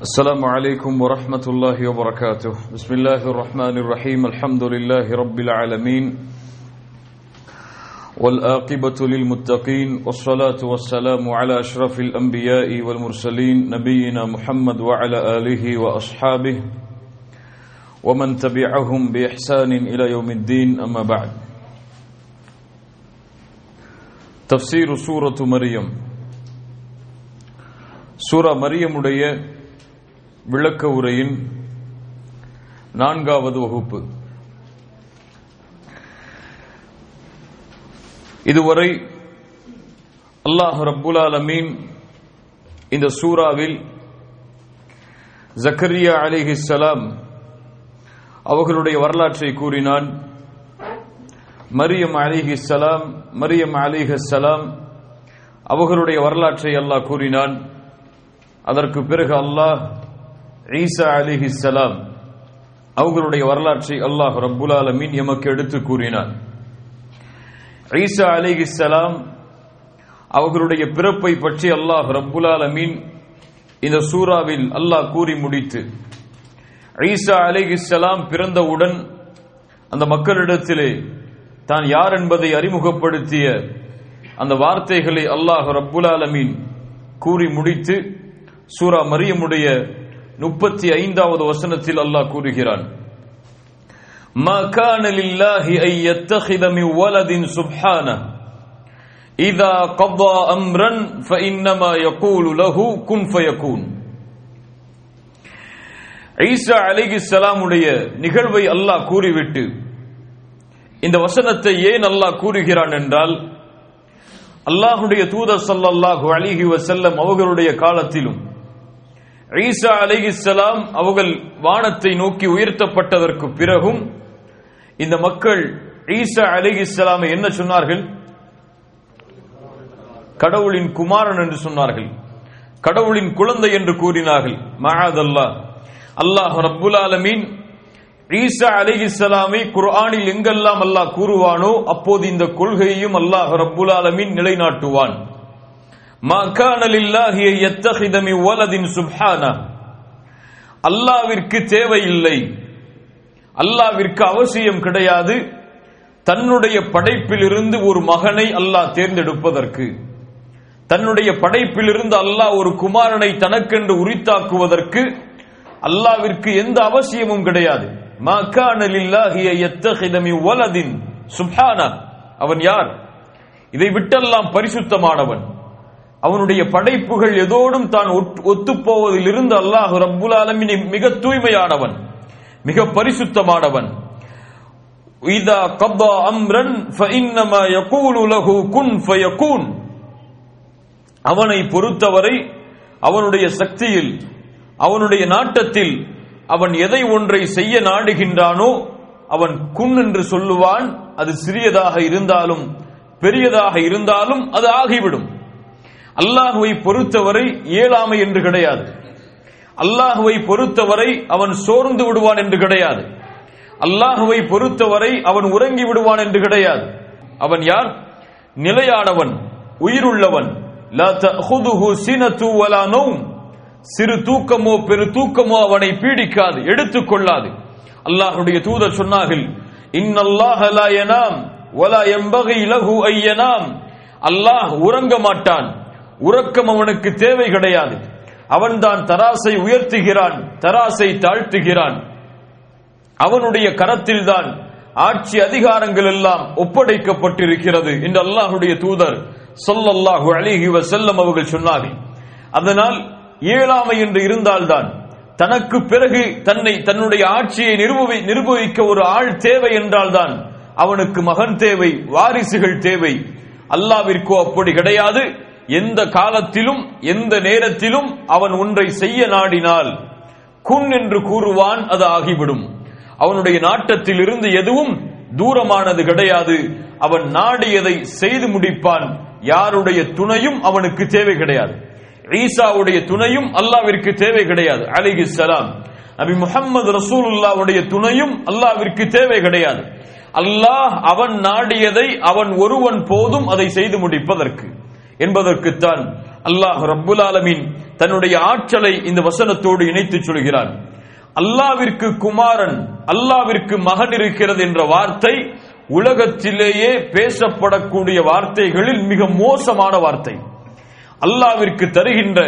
السلام عليكم ورحمة الله وبركاته بسم الله الرحمن الرحيم الحمد لله رب العالمين والآقبة للمتقين والصلاة والسلام على أشرف الأنبياء والمرسلين نبينا محمد وعلى آله وأصحابه ومن تبعهم بإحسان إلى يوم الدين أما بعد تفسير سورة مريم சூரா மரியமுடைய விளக்க உரையின் நான்காவது வகுப்பு. இதுவரை அல்லாஹ் ரப்புல் ஆலமீன் இந்த சூறாவில் ஜக்கரியா அலிஹிஸ்ஸலாம் அவர்களுடைய வரலாற்றை கூறினான். மரியம் அலிஹிஸ்ஸலாம் மரியம் அலிஹிஸ்ஸலாம் அவர்களுடைய வரலாற்றை அல்லாஹ் கூறினான். அதற்கு பிறகு அல்லாஹ் ஈசா அலிஹிஸ்ஸலாம் அவர்களுடைய வரலாற்றை அல்லாஹ் ரப்புல் ஆலமீன் எமக்கு எடுத்து கூறினார். ஈசா அலிஹிஸ்ஸலாம் அவர்களுடைய பிறப்பை பற்றி அல்லாஹ் ரப்புல் ஆலமீன் இந்த சூறாவில் அல்லாஹ் கூறி முடித்து ஈசா அலிஹிஸ்ஸலாம் பிறந்தவுடன் அந்த மக்களிடத்திலே தான் யார் என்பதை அறிமுகப்படுத்திய அந்த வார்த்தைகளை அல்லாஹ் ரப்புல் ஆலமீன் கூறி முடித்து சூரா மரியமுடைய முப்பத்தி ஐந்தாவது வசனத்தில் அல்லாஹ் கூறுகிறான் ما كان لله أن يتخذ من ولد سبحانه إذا قضى أمرا فإنما يقول له كن فيكون ஈசா அலிகி சலாமுடைய நிகழ்வை அல்லாஹ் கூறிவிட்டு இந்த வசனத்தை ஏன் அல்லாஹ் கூறுகிறான் என்றால் அல்லாஹுடைய தூதர் சல்லல்லாஹு அலிஹி வசல்லம் அவர்களுடைய காலத்திலும் ஈசா அலிஹிஸ்லாம் அவர்கள் வானத்தை நோக்கி உயர்த்தப்பட்டதற்கு பிறகும் இந்த மக்கள் ஈசா அலிஹிஸ்லாமை என்ன சொன்னார்கள்? கடவுளின் குமாரன் என்று சொன்னார்கள். கடவுளின் குழந்தை என்று கூறினார்கள். மகாதல்லா அல்லாஹ் ரப்புல் ஆலமீன் ஈசா அலிஹிஸ்லாமை குர்ஆனில் எங்கெல்லாம் அல்லாஹ் கூறுவானோ அப்போது இந்த கொள்கையையும் அல்லாஹ் ரப்புல் ஆலமீன் நிலைநாட்டுவான். மா கான லில்லாஹி யத்தஹிதமி வலதின் சுப்ஹானா. அல்லாவிற்கு தேவையில்லை. அல்லாவிற்கு அவசியம் கிடையாது. தன்னுடைய படைப்பிலிருந்து ஒரு மகனை அல்லாஹ் தேர்ந்தெடுப்பதற்கு. தன்னுடைய படைப்பிலிருந்து அல்லாஹ் ஒரு குமாரனை தனக்கென்று உரித்தாக்குவதற்கு அல்லாவிற்கு எந்த அவசியமும் கிடையாது. சுப்ஹானா. அவன் யார்? இதை விட்டெல்லாம் பரிசுத்தமானவன். அவனுடைய படைப்புகள் எதோடும் தான் ஒத்துப்போவதிலிருந்து அல்லாஹ் ரப்புல் ஆலமின் மிக தூய்மையானவன் மிக பரிசுத்தமானவன். இதா கப்பா அம்ரன் ஃபஇன்னமா யகூலு லஹு குன் ஃபயகூன். அவனை பொறுத்தவரை அவனுடைய சக்தியில் அவனுடைய நாட்டத்தில் அவன் எதை ஒன்றை செய்ய நாடுகின்றானோ அவன் குன் என்று சொல்லுவான். அது சிறியதாக இருந்தாலும் பெரியதாக இருந்தாலும் அது ஆகிவிடும். அல்லாஹுவை பொறுத்தவரை இயலாமை என்று கிடையாது. அல்லாஹுவை பொறுத்தவரை அவன் சோர்ந்து விடுவான் என்று கிடையாது. அல்லாஹுவை பொறுத்தவரை அவன் உறங்கி விடுவான் என்று கிடையாது. அவன் யார்? நிலையானவன் உயிருள்ளவன். சிறு தூக்கமோ பெரு தூக்கமோ அவனை பீடிக்காது எடுத்துக் கொள்ளாது. அல்லாஹுடைய தூதர் சொன்னார்கள் இன்னல்லாஹ ஒலா எம்பகை இலகு ஐயனாம் அல்லாஹ் உறங்க மாட்டான். உறக்கம் அவனுக்கு தேவை கிடையாது. அவன்தான் தராசை உயர்த்துகிறான் தராசை தாழ்த்துகிறான். அவனுடைய கரத்தில் தான் ஆட்சி அதிகாரங்கள் எல்லாம் ஒப்படைக்கப்பட்டிருக்கிறது என்று அல்லாஹுடைய தூதர் சொல்லல்லாஹு அலிஹி செல்லம் அவர்கள் சொன்னார்கள். அதனால் இயலாமை என்று இருந்தால்தான் தனக்கு பிறகு தன்னை தன்னுடைய ஆட்சியை நிரூபி நிரூபிக்க ஒரு ஆள் தேவை என்றால்தான் அவனுக்கு மகன் தேவை வாரிசுகள் தேவை. அல்லாவிற்கோ அப்படி கிடையாது. எந்த காலத்திலும் எந்த நேரத்திலும் அவன் ஒன்றை செய்ய நாடினால் குன் என்று கூறுவான் அது ஆகிவிடும். அவனுடைய நாட்டத்தில் இருந்து எதுவும் தூரமானது கிடையாது. அவன் நாடியதை செய்து முடிப்பான். யாருடைய துணையும் அவனுக்கு தேவை கிடையாது. ஈசாவுடைய துணையும் அல்லாவிற்கு தேவை கிடையாது. அலிகி சலாம் நபி முகமது ரசூலுல்லாவுடைய துணையும் அல்லாவிற்கு தேவை கிடையாது. அல்லாஹ் அவன் நாடியதை அவன் ஒருவன் போதும் அதை செய்து முடிப்பதற்கு. என்பதற்குத்தான் அல்லாஹ் ரப்புல் ஆலமின் தன்னுடைய ஆற்றலை இந்த வசனத்தோடு இணைத்து சொல்கிறான். அல்லாவிற்கு குமாரன் அல்லாவிற்கு மகன் இருக்கிறது என்ற வார்த்தை உலகத்திலேயே பேசப்படக்கூடிய வார்த்தைகளில் மிக மோசமான வார்த்தை. அல்லாவிற்கு தருகின்ற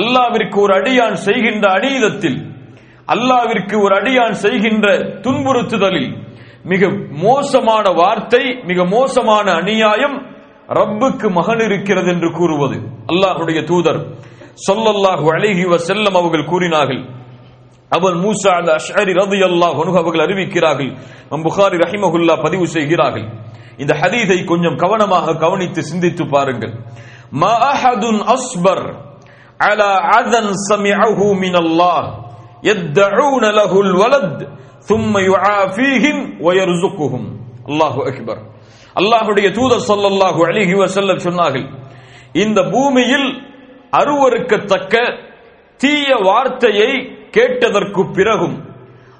அல்லாவிற்கு ஒரு அடியான் செய்கின்ற அநீதத்தில் அல்லாவிற்கு ஒரு அடியான் செய்கின்ற துன்புறுத்துதலில் மிக மோசமான வார்த்தை மிக மோசமான அநியாயம் ரப்புக்கு மகன் இருக்கிறது என்று கூறுவது அல்லாஹுடைய தூதர் சொல்லல்லாஹு அலைஹி வஸல்லம் அவர்கள் கூறினார்கள் அவர் மூசா அந்த அஷ்அரி ரலியல்லாஹு அன்ஹு அவர்கள் அறிவிக்கிறார்கள் நம் புகாரி ரஹிமஹுல்லா பதிவு செய்கிறார்கள் இந்த ஹதீஸை கொஞ்சம் கவனமாக கவனித்து சிந்தித்து பாருங்கள் மா அஹதுன் அஸ்பர் அலா அதன் சமிஅஹு மின் அல்லாஹ் يدعون له الولد ثم يعافيهم ويرزقهم الله اكبر அல்லாஹுடைய தூதர் சொல்லல்லாஹு அழகி வசல்ல சொன்னார்கள் இந்த பூமியில் அருவருக்கத்தக்க தீய வார்த்தையை கேட்டதற்கு பிறகும்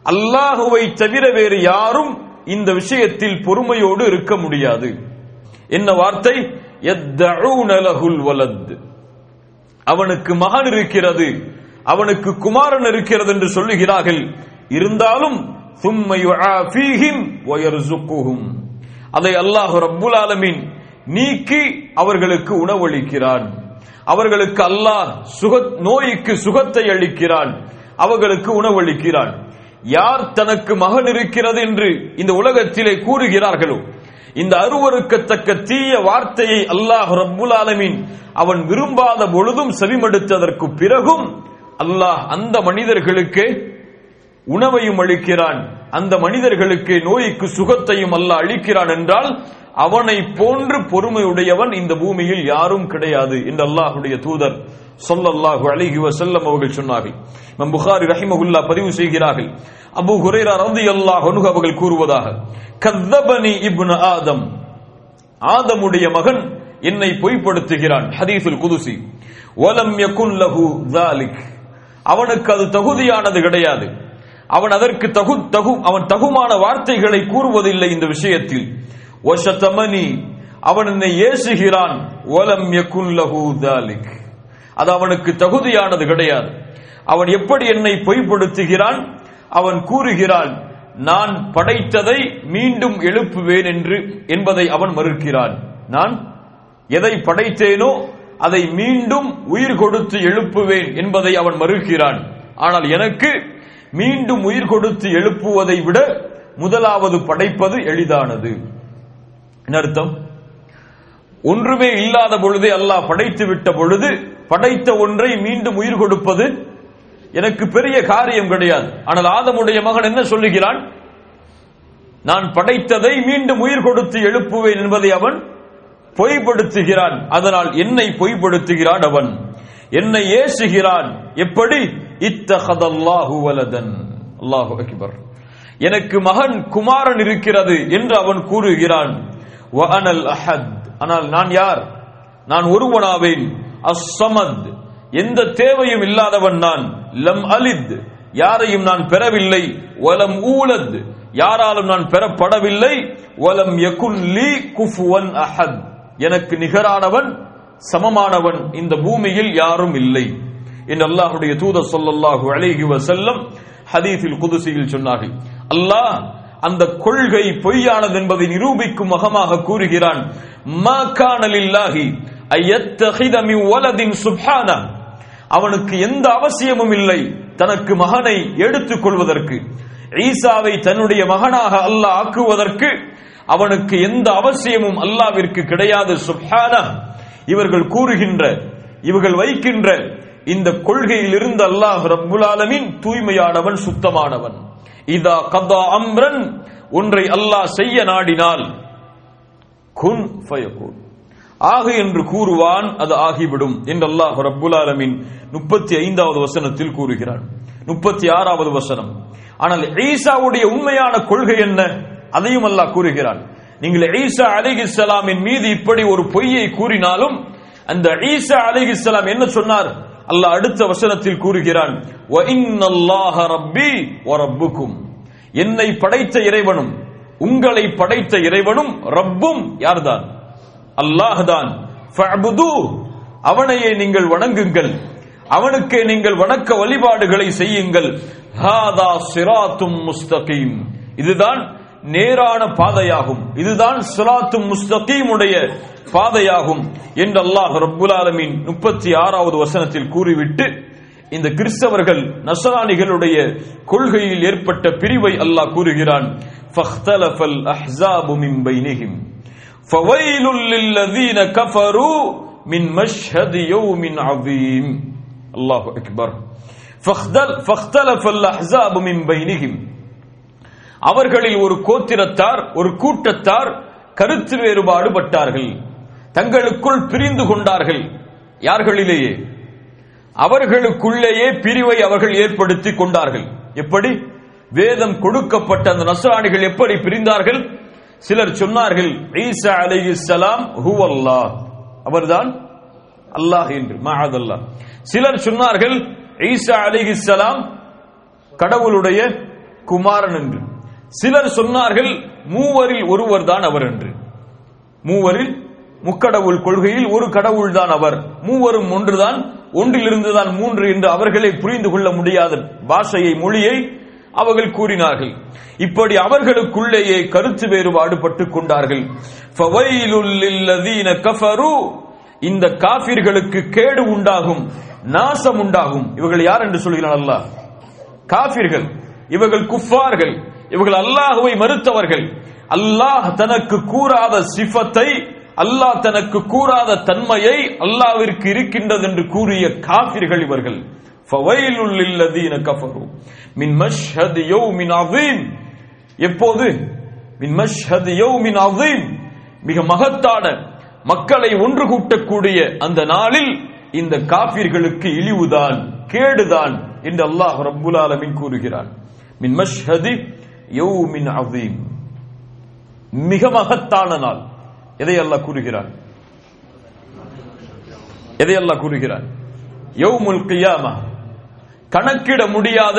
அல்லாஹுவை தவிர வேறு யாரும் இந்த விஷயத்தில் பொறுமையோடு இருக்க முடியாது. என்ன வார்த்தை? வலத். அவனுக்கு மகன் இருக்கிறது அவனுக்கு குமாரன் இருக்கிறது என்று சொல்லுகிறார்கள். இருந்தாலும் சும்மை அதை அல்லாஹ் ரப்புல் ஆலமீன் நீக்கி அவர்களுக்கு உணவளிக்கிறான். அவர்களுக்கு அல்லாஹ் சுக நோய்க்கு சுகத்தை அளிக்கிறான். அவர்களுக்கு உணவளிக்கிறான். யார் தனக்கு மகன் இருக்கிறது என்று இந்த உலகத்திலே கூறுகிறார்களோ இந்த அருவருக்கத்தக்க தீய வார்த்தையை அல்லாஹ் ரப்புல் ஆலமீன் அவன் விரும்பாத பொழுதும் செவிமடுத்ததற்கு பிறகும் அல்லாஹ் அந்த மனிதர்களுக்கு உணவையும் அளிக்கிறான். அந்த மனிதர்களுக்கு நோய்க்கு சுகத்தையும் அல்ல அளிக்கிறான் என்றால் அவனை போன்று பொறுமையுடையவன் இந்த பூமியில் யாரும் கிடையாது என்று அல்லாஹுடைய தூதர் சொல்லல்லாஹு அழகி செல்லம் அவர்கள் சொன்னார்கள். நம் புகாரி ரஹிமகுல்லா பதிவு செய்கிறார்கள். அபு ஹுரேரா ரந்தி அல்லாஹ் அவர்கள் கூறுவதாக கத்தபனி இப்னு ஆதம். ஆதமுடைய மகன் என்னை பொய்ப்படுத்துகிறான் ஹதீஃபுல் குதுசி. வலம் யகுன் லஹு அவனுக்கு அது தகுதியானது கிடையாது. அவன் அதற்கு தகு தகு அவன் தகுமான வார்த்தைகளை கூறுவதில்லை இந்த விஷயத்தில். ஒஷத்தமனி அவன் என்னை ஏசுகிறான். ஓலம் யகுல்லஹூதாலிக் அது அவனுக்கு தகுதியானது கிடையாது. அவன் எப்படி என்னை பொய்ப்படுத்துகிறான்? அவன் கூறுகிறான் நான் படைத்ததை மீண்டும் எழுப்புவேன் என்று என்பதை அவன் மறுக்கிறான். நான் எதை படைத்தேனோ அதை மீண்டும் உயிர் கொடுத்து எழுப்புவேன் என்பதை அவன் மறுக்கிறான். ஆனால் எனக்கு மீண்டும் உயிர் கொடுத்து எழுப்புவதை விட முதலாவது படைப்பது எளிதானது. அர்த்தம்? ஒன்றுமே இல்லாத பொழுதே அல்லாஹ் படைத்து விட்ட பொழுது படைத்த ஒன்றை மீண்டும் உயிர் கொடுப்பது எனக்கு பெரிய காரியம் கிடையாது. ஆனால் ஆதமுடைய மகன் என்ன சொல்லுகிறான்? நான் படைத்ததை மீண்டும் உயிர் கொடுத்து எழுப்புவேன் என்பதை அவன் பொய்படுத்துகிறான் அதனால் என்னை பொய்படுத்துகிறான் அவன். என்னை ஏசுகிறான். எப்படி? இத்தகதல்லாஹு வலதன். அல்லாஹு அக்பர். எனக்கு மகன் குமாரன் இருக்கிறது என்று அவன் கூறுகிறான். வஅனல் அஹத். ஆனால் நான் யார்? நான் ஒருவனாவேன். அஸ்ஸமத் எந்த தேவையும் இல்லாதவன் நான். லம் அலித். யாரையும் நான் பெறவில்லை. வலம் ஊலத் யாராலும் நான் பெறப்படவில்லை. வலம் யகுன் லீ குஃபுவன் அஹத். எனக்கு நிகரானவன் சமமானவன். இந்த பூமியில் யாரும் இல்லை. என்று அல்லாஹுடைய தூத சொல்லல்லாஹு அழகி செல்லும் ஹதீஸில் குதுசியில் சொன்னார்கள். அல்லாஹ் அந்த கொள்கை பொய்யானது என்பதை நிரூபிக்கும் முகமாக கூறுகிறான். மா காணலில்லாஹி ஐயத்தஹிதமி ஐயத்தஹித மின் வலதின் சுப்ஹானா. அவனுக்கு எந்த அவசியமும் இல்லை தனக்கு மகனை எடுத்துக் கொள்வதற்கு. ஈசாவை தன்னுடைய மகனாக அல்லாஹ் ஆக்குவதற்கு அவனுக்கு எந்த அவசியமும் அல்லாவிற்கு கிடையாது. சுப்ஹானா. இவர்கள் கூறுகின்ற இவர்கள் வைக்கின்ற இந்த கொள்கையில் இருந்து அல்லாஹ் ரப்புல் ஆலமீன் தூய்மையானவன் சுத்தமானவன். இதா கதா அம்ரன் ஒன்றை அல்லாஹ் செய்ய நாடினால் குன் ஃபயகுன். ஆகு என்று கூறுவான் அது ஆகிவிடும் என்று அல்லாஹ் ரப்புல் ஆலமின் முப்பத்தி ஐந்தாவது வசனத்தில் கூறுகிறான். முப்பத்தி ஆறாவது வசனம். ஆனால் ஈசாவுடைய உண்மையான கொள்கை என்ன? அதையும் அல்லாஹ் கூறுகிறான். நீங்கள் ஈசா அலிஹிஸ்லாமின் மீது இப்படி ஒரு பொய்யை கூறினாலும் அந்த ஈசா அலிஹிஸ்லாம் என்ன சொன்னார்? அல்லாஹ் அடுத்த வசனத்தில் கூறுகிறான் ரப்பி என்னை படைத்த இறைவனும் உங்களை படைத்த இறைவனும் ரப்பும் யார்தான்? அல்லாஹ் தான். அவனையே நீங்கள் வணங்குங்கள். அவனுக்கே நீங்கள் வணக்க வழிபாடுகளை செய்யுங்கள். ஹாதா சிராத்தும் முஸ்தகீம். இதுதான் நேரான பாதையாகும் இதுதான் சிராத்தும் முஸ்தகீமுடைய பாதையாகும் என்று அல்லாஹ் ரப்புல் ஆலமீன் முப்பத்தி ஆறாவது வசனத்தில் கூறிவிட்டு இந்த கிறிஸ்தவர்கள் நசராணிகளுடைய கொள்கையில் ஏற்பட்ட பிரிவை அல்லாஹ் கூறுகிறான் فاختلف الأحزاب من بينهم فويل للذين كفروا من مشهد يوم عظيم الله أكبر فاختل- فاختلف الأحزاب من بينهم அவர்களில் ஒரு கோத்திரத்தார் ஒரு கூட்டத்தார் கருத்து வேறுபாடு பட்டார்கள் தங்களுக்குள் பிரிந்து கொண்டார்கள். யார்களிலேயே? அவர்களுக்குள்ளேயே பிரிவை அவர்கள் ஏற்படுத்தி கொண்டார்கள். எப்படி? வேதம் கொடுக்கப்பட்ட அந்த நசுராணிகள் எப்படி பிரிந்தார்கள்? சிலர் சொன்னார்கள் ஈசா அலைஹிஸ்ஸலாம் ஹூவல்லா அவர்தான் அல்லாஹ் என்று மகாதல்லா சிலர் சொன்னார்கள் ஈசா அலைஹிஸ்ஸலாம் கடவுளுடைய குமாரன் என்று. சிலர் சொன்னார்கள் மூவரில் ஒருவர் தான் அவர் என்று. மூவரில் முக்கடவுள் கொள்கையில் ஒரு கடவுள் தான் அவர். மூவரும் ஒன்றுதான் ஒன்றிலிருந்துதான் மூன்று என்று அவர்களை புரிந்து கொள்ள முடியாத பாஷையை மொழியை அவர்கள் கூறினார்கள். இப்படி அவர்களுக்குள்ளேயே கருத்து வேறுபாடு பட்டுக் கொண்டார்கள். கஃபரு இந்த காபிர்களுக்கு கேடு உண்டாகும் நாசம் உண்டாகும். இவர்கள் யார் என்று சொல்கிறான் அல்லாஹ்? காபிர்கள் இவர்கள் குஃபார்கள். இவர்கள் அல்லாஹுவை மறுத்தவர்கள். அல்லாஹ் தனக்கு கூறாத சிஃபத்தை அல்லாஹ் தனக்கு கூறாத தன்மையை அல்லாஹ்விற்கு இருக்கின்றது என்று கூறிய காபிர்கள் இவர்கள். ஃபவைலுல் லில்லதீன கஃபரு. மின் மஷ்ஹத் யௌமின் அதீம் எப்போது? மின் மஷ்ஹத் யௌமின் அதீம் மிக மகத்தான மக்களை ஒன்று கூட்டக்கூடிய அந்த நாளில் இந்த காபிர்களுக்கு இழிவுதான் கேடுதான் என்று அல்லாஹ் ரப்புல் ஆலமீன் கூறுகிறான். மின் மஷ்ஹதி யௌமின் அதீம் மிக மகத்தான நாள். எதை அல்லாஹ் கூறுகிறான். எதை அல்லாஹ் கூறுகிறான். யௌமுல் கியாமா. கணக்கிட முடியாத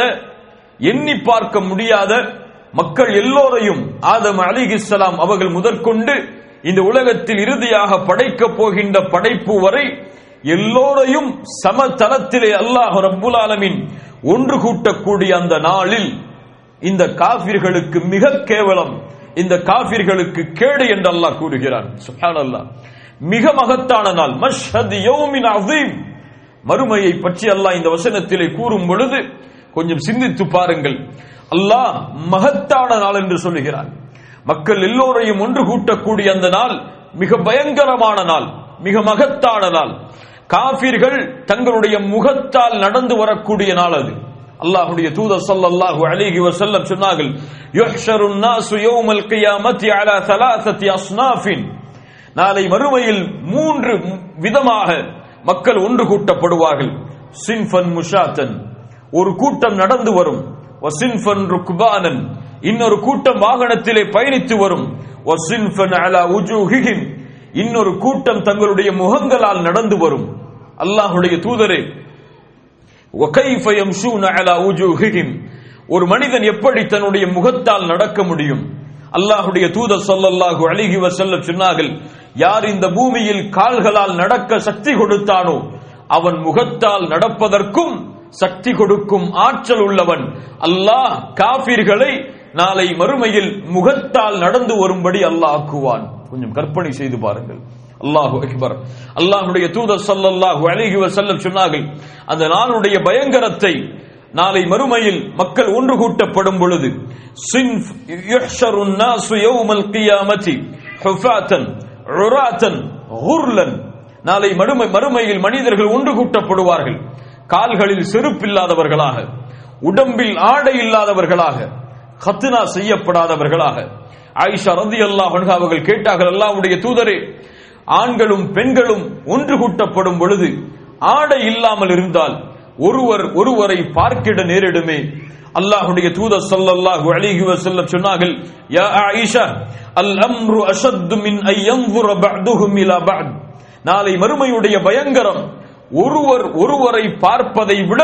எண்ணி பார்க்க முடியாத மக்கள் எல்லோரையும் ஆதம் அலிகிஸ்லாம் அவர்கள் முதற்கொண்டு இந்த உலகத்தில் இறுதியாக படைக்கப் போகின்ற படைப்பு வரை எல்லோரையும் சமதளத்திலே அல்லாஹ் ரப்புல் ஆலமின் ஒன்று கூட்டக்கூடிய அந்த நாளில் இந்த காபிர்களுக்கு மிக கேவலம் இந்த காபிர்களுக்கு கேடு என்று அல்லாஹ் கூறுகிறான். அல்லாஹ் மிக மகத்தான நாள். மஷ்ஹத் யௌமின் அதீம் மறுமையை பற்றி அல்லாஹ் இந்த வசனத்திலே கூறும் பொழுது கொஞ்சம் சிந்தித்து பாருங்கள். அல்லாஹ் மகத்தான நாள் என்று சொல்லுகிறான். மக்கள் எல்லோரையும் ஒன்று கூட்டக்கூடிய அந்த நாள் மிக பயங்கரமான நாள் மிக மகத்தான நாள். காபிர்கள் தங்களுடைய முகத்தால் நடந்து வரக்கூடிய நாள் அது. அல்லாஹுடைய தூதர் சல்லல்லாஹு அலைஹி வஸல்லம் சொன்னார்கள் யுஹ்ஷருன் நாசு யௌமல் கியாமத்தி அலா தலாசத்தி அஸ்னாஃபின். நாளை மறுமையில் மூன்று விதமாக மக்கள் ஒன்று கூட்டப்படுவார்கள். சின்ஃபன் முஷாத்தன். ஒரு கூட்டம் நடந்து வரும். வசின்ஃபன் ருக்பானன். இன்னொரு கூட்டம் வாகனத்திலே பயணித்து வரும். வசின்ஃபன் அலா உஜூஹிஹின் இன்னொரு கூட்டம் தங்களுடைய முகங்களால் நடந்து வரும். அல்லாஹுடைய தூதரே ஒரு மனிதன் எப்படி தன்னுடைய முகத்தால் நடக்க முடியும்? அல்லாஹுடைய தூதர் சொல்லல்லாஹு அழகி வசல்ல சொன்னார்கள் யார் இந்த பூமியில் கால்களால் நடக்க சக்தி கொடுத்தானோ அவன் முகத்தால் நடப்பதற்கும் சக்தி கொடுக்கும் ஆற்றல் உள்ளவன். அல்லாஹ் காபிர்களை நாளை மறுமையில் முகத்தால் நடந்து வரும்படி அல்லாஹ் ஆக்குவான். கொஞ்சம் கற்பனை செய்து பாருங்கள். அல்லாஹு அக்பர். அல்லாஹுடைய தூதர் சல்லல்லாஹு அலிஹி செல்லம் சொன்னார்கள் அந்த நாளுடைய பயங்கரத்தை நாளை மறுமையில் மக்கள் ஒன்று கூட்டப்படும் பொழுது சின்ஃப் யுஹ்ஷருன் நாசு யௌமல் கியாமதி ஹுஃபாத்தன் ருராத்தன் ஹுர்லன். நாளை மறுமை மறுமையில் மனிதர்கள் ஒன்று கூட்டப்படுவார்கள். கால்களில் செருப்பில்லாதவர்களாக உடம்பில் ஆடை இல்லாதவர்களாக கத்துனா செய்யப்படாதவர்களாக. ஆயிஷா ரதி அல்லாஹ் அவர்கள் கேட்டார்கள் அல்லாவுடைய தூதரே ஆண்களும் பெண்களும் ஒன்று கூட்டப்படும் பொழுது ஆடை இல்லாமல் இருந்தால் ஒருவர் ஒருவரை பார்க்கிட நேரிடுமே. அல்லாஹுடைய தூத சல்லல்லாஹு அலைஹி வஸல்லம் சொன்னார்கள் யா ஆயிஷா அல் அம்ரு அஷத்து மின் ஐ யன்ظுர இலா பஅத். நாளை மறுமையுடைய பயங்கரம் ஒருவர் ஒருவரை பார்ப்பதை விட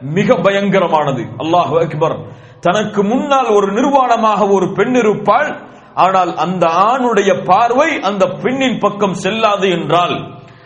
மிக பயங்கரமானது. அல்லாஹ் அக்பர். தனக்கு முன்னால் ஒரு நிர்வாணமாக ஒரு பெண் இருப்பாள் ஆனால் அந்த ஆணுடைய பார்வை அந்த பெண்ணின் பக்கம் செல்லாது என்றால்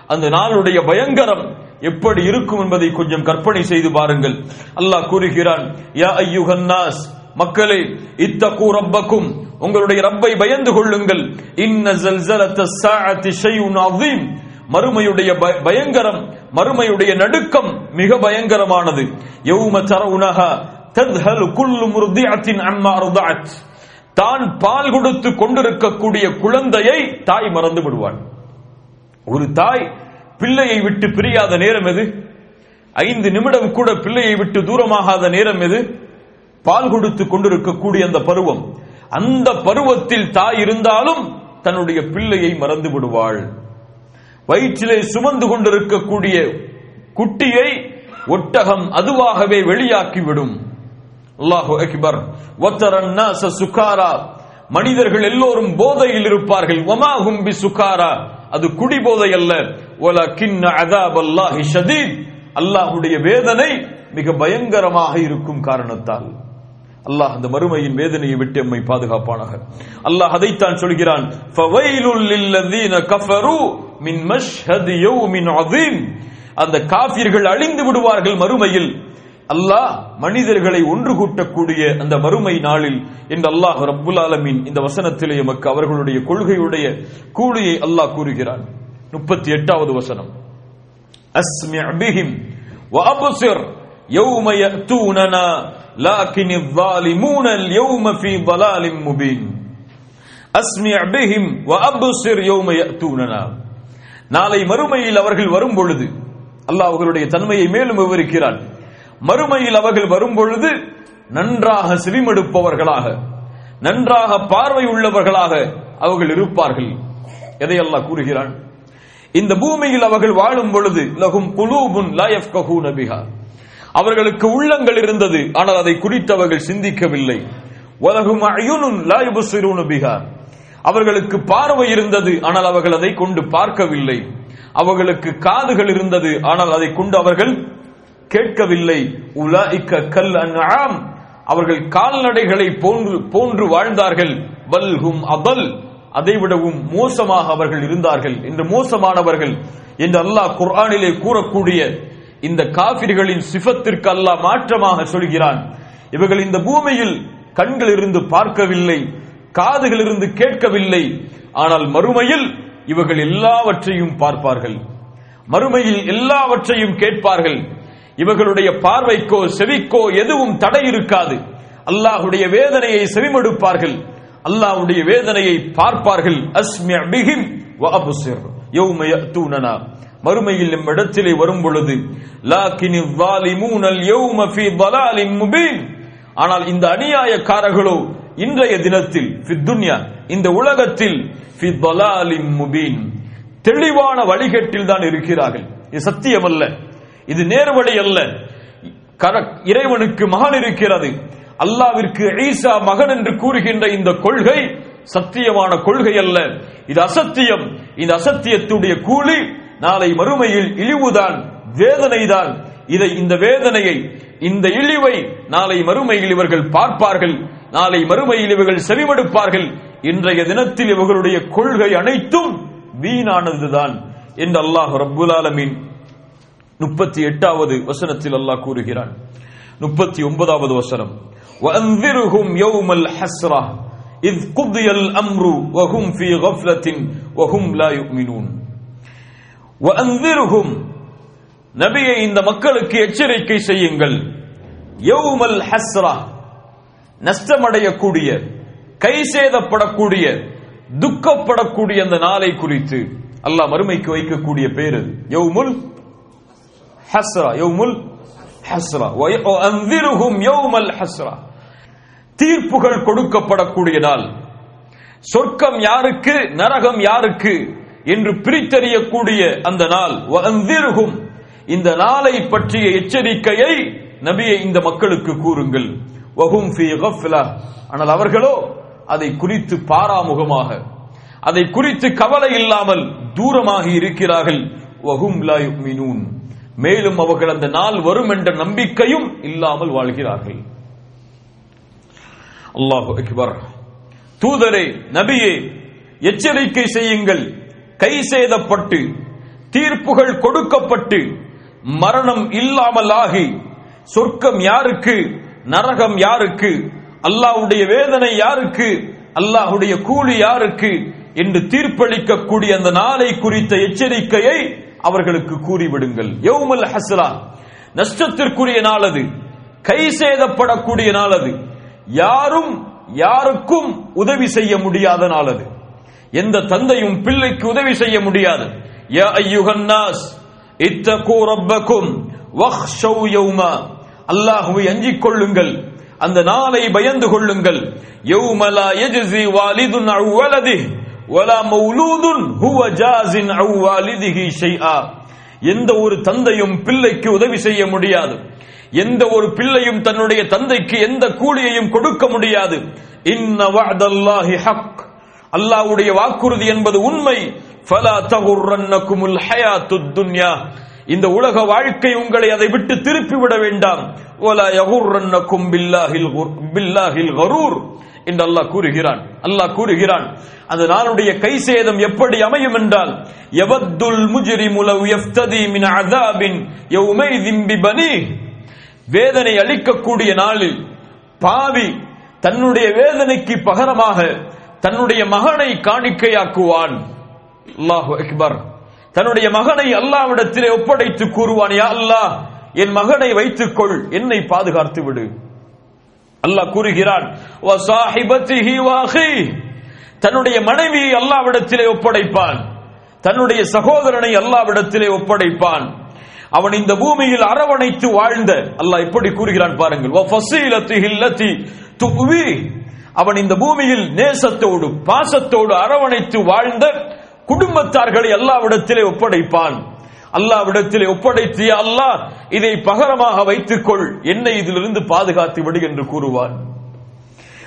அந்த நாளுடைய பயங்கரம் எப்படி இருக்கும் என்பதை கொஞ்சம் கற்பனை செய்து பாருங்கள். அல்லாஹ் கூறுகிறான் யா ஐயுகன்னாஸ் மக்களே இத்தகு ரப்பக்கும் உங்களுடைய ரப்பை பயந்து கொள்ளுங்கள். இன்ன ஜல்சலத்த ஸாஅத்தி ஷைஉன் மறுமையுடைய பயங்கரம் மறுமையுடைய நடுக்கம் மிக பயங்கரமானது. யௌம தரவுனஹா தத்ஹலு குல்லு முர்திஅத்தின் அம்மா அர்தஅத். தான் பால் கொடுத்து கொண்டிருக்கக்கூடிய குழந்தையை தாய் மறந்து விடுவாள். ஒரு தாய் பிள்ளையை விட்டு பிரியாத நேரம் எது? ஐந்து நிமிடம் கூட பிள்ளையை விட்டு தூரமாகாத நேரம் எது? பால் கொடுத்து கொண்டிருக்கக்கூடிய அந்த பருவம். அந்த பருவத்தில் தாய் இருந்தாலும் தன்னுடைய பிள்ளையை மறந்து விடுவாள். வயிற்றிலே சுமந்து கொண்டிருக்கக்கூடிய குட்டியை ஒட்டகம் அதுவாகவே வெளியாக்கி விடும். அல்லாஹு அக்பர். சுகாரா. மனிதர்கள் எல்லோரும் போதையில் இருப்பார்கள். வமாஹும் பி சுகாரா. அது குடி போதை அல்ல. வலக்கின் அதாப் அல்லாஹி ஷதீத். அல்லாஹுடைய வேதனை மிக பயங்கரமாக இருக்கும் காரணத்தால். அல்லாஹ் அந்த மறுமையின் வேதனையை விட்டு எம்மை பாதுகாப்பானாக. அல்லாஹ் அதைத்தான் சொல்கிறான். ஃபவைலுல் லில்லதீன கஃபரு மின் மஷ்ஹதி யௌமின் அதீம் அந்த காஃபிர்கள் அழிந்து விடுவார்கள் மறுமையில். அல்லாஹ் மனிதர்களை ஒன்று கூட்டக்கூடிய அந்த மறுமை நாளில் என்று அல்லாஹ் ரப்புல் ஆலமீன் இந்த வசனத்திலே எமக்கு அவர்களுடைய கொள்கையுடைய கூலியை அல்லாஹ் கூறுகிறான் முப்பத்தி எட்டாவது வசனம் أسمع بهم وأبصر يوم يأتوننا لكن الظالمون اليوم في ضلال مبين أسمع بهم وأبصر يوم يأتوننا நாளை மறுமையில் அவர்கள் வரும் பொழுது அல்லாஹ் அவர்களுடைய தன்மையை மேலும் விவரிக்கிறான் மறுமையில் அவர்கள் வரும் பொழுது நன்றாக செவிமடுப்பவர்களாக நன்றாக பார்வை உள்ளவர்களாக அவர்கள் இருப்பார்கள். எதை அல்லாஹ் கூறுகிறான்? இந்த பூமியில் அவர்கள் வாழும் பொழுது லகும் குலூபுன் அவர்களுக்கு உள்ளங்கள் இருந்தது ஆனால் அதை குறித்து அவர்கள் சிந்திக்கவில்லை. உலகும் அயுனுன் லா யுபஸிரூன அவர்களுக்கு பார்வை இருந்தது ஆனால் அவர்கள் அதை கொண்டு பார்க்கவில்லை. அவர்களுக்கு காதுகள் இருந்தது ஆனால் அதை கொண்டு அவர்கள் கேட்கவில்லை. உலாய்க்க கல் அன்ஆம். அவர்கள் கால்நடைகளை போன்று போன்று வாழ்ந்தார்கள். பல்ஹும் அபல். அதைவிடவும் மோசமாக அவர்கள் இருந்தார்கள். என்று மோசமானவர்கள் என்று அல்லாஹ் குர்ஆனிலே கூறக்கூடிய இந்த காபிர்களின் சிஃபத்திற்கு அல்லாஹ் மாற்றமாக சொல்கிறான். இவர்கள் இந்த பூமியில் கண்கள் இருந்து பார்க்கவில்லை காதுகள் இருந்து கேட்கவில்லை. ஆனால் மறுமையில் இவர்கள் எல்லாவற்றையும் பார்ப்பார்கள். மறுமையில் எல்லாவற்றையும் கேட்பார்கள். இவர்களுடைய பார்வைக்கோ செவிக்கோ எதுவும் தடை இருக்காது. அல்லாஹுடைய வேதனையை செவிமடுப்பார்கள். அல்லாஹுடைய வேதனையை பார்ப்பார்கள். மறுமையில் நம் இடத்திலே வரும் பொழுது ஆனால் இந்த அநியாயக்காரர்களோ இன்றைய தினத்தில் இந்த உலகத்தில் தெளிவான வழிகட்டில் தான் இருக்கிறார்கள். இது சத்தியமல்ல. இது நேர்வழி அல்ல. கர- இறைவனுக்கு மகன் இருக்கிறது. அல்லாவிற்கு ஈசா மகன் என்று கூறுகின்ற இந்த கொள்கை சத்தியமான கொள்கை அல்ல. இது அசத்தியம். இந்த அசத்தியத்துடைய கூலி நாளை மறுமையில் இழிவுதான் வேதனைதான். இதை இந்த வேதனையை இந்த இழிவை நாளை மறுமையில் இவர்கள் பார்ப்பார்கள். நாளை மறுமையில் இவர்கள் செவிமடுப்பார்கள். இன்றைய தினத்தில் இவர்களுடைய கொள்கை அனைத்தும் வீணானதுதான். என்று அல்லாஹ் ரபுல் ஆலமின் முப்பத்தி எட்டாவது வசனத்தில் அல்லாஹ் கூறுகிறான் முப்பத்தி ஒன்பதாவது வசனம் وأنذرهم يوم الحسرة إذ قضي الأمر وهم في غفلة وهم لا يؤمنون وأنذرهم நபியை இந்த மக்களுக்கு எச்சரிக்கை செய்யுங்கள் யௌமல் ஹஸ்ரா நஷ்டமடையக்கூடிய கை சேதப்படக்கூடிய துக்கப்படக்கூடிய அந்த நாளை குறித்து அல்லாஹ் மறுமைக்கு வைக்கக்கூடிய பேர் அது யௌமுல் ஹஸ்ரா யோமுல் ஹஸ்ரா அந்திருகும் யோமல் ஹஸ்ரா தீர்ப்புகள் கொடுக்கப்படக்கூடிய நாள். சொர்க்கம் யாருக்கு நரகம் யாருக்கு என்று பிரித்தறியக்கூடிய அந்த நாள். அந்திருகும் இந்த நாளை பற்றிய எச்சரிக்கையை நபியை இந்த மக்களுக்கு கூறுங்கள். வஹும் ஃபி கஃப்லா ஆனால் அவர்களோ அதை குறித்து பாராமுகமாக அதை குறித்து கவலை இல்லாமல் தூரமாகி இருக்கிறார்கள். வஹும் லா யுமினூன் மேலும் அவர்கள் அந்த நாள் வரும் என்ற நம்பிக்கையும் இல்லாமல் வாழ்கிறார்கள். அல்லாஹு அக்பர். தூதரே நபியே எச்சரிக்கை செய்யுங்கள். கை சேதப்பட்டு தீர்ப்புகள் கொடுக்கப்பட்டு மரணம் இல்லாமல் ஆகி சொர்க்கம் யாருக்கு நரகம் யாருக்கு அல்லாஹ்வுடைய வேதனை யாருக்கு அல்லாஹ்வுடைய கூலி யாருக்கு என்று தீர்ப்பளிக்கக்கூடிய அந்த நாளை குறித்த எச்சரிக்கையை அவர்களுக்கு கூறிவிடுங்கள். யௌமல் ஹஸ்லா நஷ்டத்திற்குரிய நாள் அது. கை சேதப்படக்கூடிய நாள் அது. யாரும் யாருக்கும் உதவி செய்ய முடியாத நாள் அது. எந்த தந்தையும் பிள்ளைக்கு உதவி செய்ய முடியாது. யா ஐயுகன்னாஸ் இத்தகூ ரப்பக்கும் வஹ்ஷௌ யௌமா. அல்லாஹுவை அஞ்சிக் கொள்ளுங்கள். அந்த நாளை பயந்து கொள்ளுங்கள். யௌமலா யஜ்ஸி வாலிதுன் அன் ஒலா மௌலூதுன் ஹுவ ஜாஸின் அவ்வாலிதிகி ஷைஆ. எந்த ஒரு தந்தையும் பிள்ளைக்கு உதவி செய்ய முடியாது. எந்த ஒரு பிள்ளையும் தன்னுடைய தந்தைக்கு எந்த கூலியையும் கொடுக்க முடியாது. இன்ன வஅதல்லாஹி ஹக். அல்லாஹ்வுடைய வாக்குறுதி என்பது உண்மை. ஃபலா தகுர்ரன்னகுமுல் ஹயாத்துத் துன்யா. இந்த உலக வாழ்க்கை உங்களை அதை விட்டு திருப்பி விட வேண்டாம். ஒலா யகுர்ரன்னகும் பில்லாஹில் பில்லாஹில் கரூர். என்று அல்லாஹ் கூறுகிறான். அல்லாஹ் கூறுகிறான் அந்த நாளுடைய கை சேதம் எப்படி அமையும் என்றால் எவத்துல் முஜ்ரிமு லவ் யஃப்ததி மின் அஸாபின் திம்பி பனி வேதனை அளிக்கக்கூடிய நாளில் பாவி தன்னுடைய வேதனைக்கு பகரமாக தன்னுடைய மகனை காணிக்கையாக்குவான். அல்லாஹு அக்பர். தன்னுடைய மகனை அல்லாவிடத்திலே ஒப்படைத்து கூறுவான் யா அல்லாஹ் என் மகனை வைத்துக்கொள் என்னை பாதுகாத்து விடு அல்லாஹ் கூறுகிறான் "வ தன்னுடைய மனைவியை அல்லாவிடத்திலே ஒப்படைப்பான். தன்னுடைய சகோதரனை அல்லாவிடத்திலே ஒப்படைப்பான். அவன் இந்த பூமியில் அரவணைத்து வாழ்ந்த அல்லாஹ் எப்படி கூறுகிறான் பாருங்கள் அவன் இந்த பூமியில் நேசத்தோடு பாசத்தோடு அரவணைத்து வாழ்ந்த குடும்பத்தார்களை எல்லாவிடத்திலே ஒப்படைப்பான். அல்லாவிடத்தில் ஒப்படைத்திய அல்லாஹ் இதை பகரமாக வைத்துக்கொள். என்னை இதிலிருந்து பாதுகாத்து விடு என்று கூறுவார்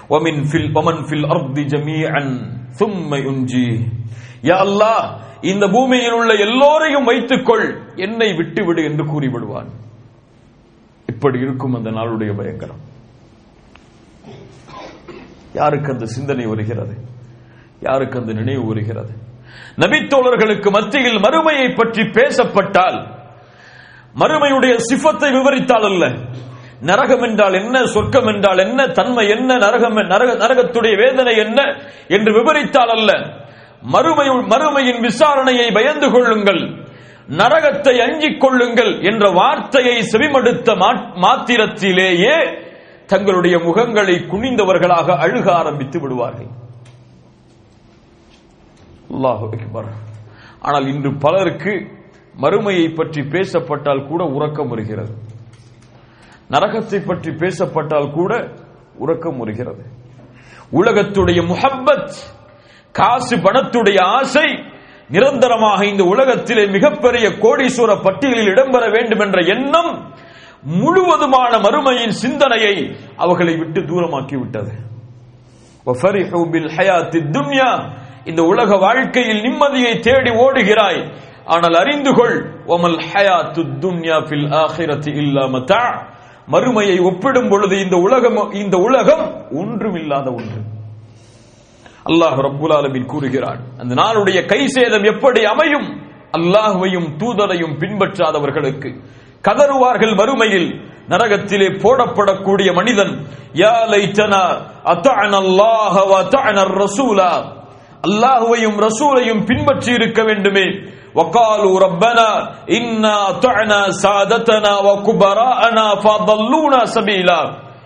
ஒமின் ஃபில் ஒமன் ஃபில் அர்தி ஜமீஅன் சும்மை உஞ்சி யா அல்லாஹ் இந்த பூமியில் உள்ள எல்லோரையும் வைத்துக்கொள். என்னை விட்டுவிடு என்று கூறிவிடுவான். இப்படி இருக்கும் அந்த நாளுடைய பயங்கரம். யாருக்கு அந்த சிந்தனை வருகிறது? யாருக்கு அந்த நினைவு வருகிறது? நபித்தோழர்களுக்கு மத்தியில் மறுமையை பற்றி பேசப்பட்டால் மறுமையுடைய சிஃபத்தை விவரித்தால் அல்ல. நரகம் என்றால் என்ன சொர்க்கம் என்றால் என்ன தன்மை என்ன நரகம் நரக நரகத்துடைய வேதனை என்ன என்று விவரித்தால் அல்ல. மறுமை மறுமையின் விசாரணையை பயந்து கொள்ளுங்கள். நரகத்தை அஞ்சிக் கொள்ளுங்கள் என்ற வார்த்தையை செவிமடுத்த மா- மாத்திரத்திலேயே தங்களுடைய முகங்களை குனிந்தவர்களாக அழுக ஆரம்பித்து விடுவார்கள். அல்லாஹு அக்பர். ஆனால் இன்று பலருக்கு மறுமையை பற்றி பேசப்பட்டால் கூட உறக்கம் வருகிறது. நரகத்தை பற்றி பேசப்பட்டால் கூட உறக்கம் வருகிறது. உலகத்துடைய முஹப்பத் காசு பணத்துடைய ஆசை நிரந்தரமாக இந்த உலகத்திலே மிகப்பெரிய கோடீஸ்வர பட்டியலில் இடம்பெற வேண்டும் என்ற எண்ணம் முழுவதுமான மறுமையின் சிந்தனையை அவர்களை விட்டு தூரமாக்கி விட்டது இந்த உலக வாழ்க்கையில் நிம்மதியை தேடி ஓடுகிறாய். ஆனால் அறிந்து கொள் ஒமல் ஹயாத்து துன்யா ஃபில் ஆஹிரத்தி மறுமையை ஒப்பிடும் பொழுது இந்த உலகம் இந்த உலகம் ஒன்றுமில்லாத ஒன்று. அல்லாஹ் ரப்புல் ஆலமின் கூறுகிறான் அந்த நாளுடைய கை சேதம் எப்படி அமையும்? அல்லாஹுவையும் தூதரையும் பின்பற்றாதவர்களுக்கு. கதறுவார்கள் மறுமையில் நரகத்திலே போடப்படக்கூடிய மனிதன் யா லைத்தனா அத்தஅன அல்லாஹ் வ ரசூலா? அல்லாஹ்வையும் ரசூலையும் பின்பற்றி இருக்க வேண்டுமே وقالوا ربنا إنا أطعنا سادتنا وكبراءنا فضلونا سبيلا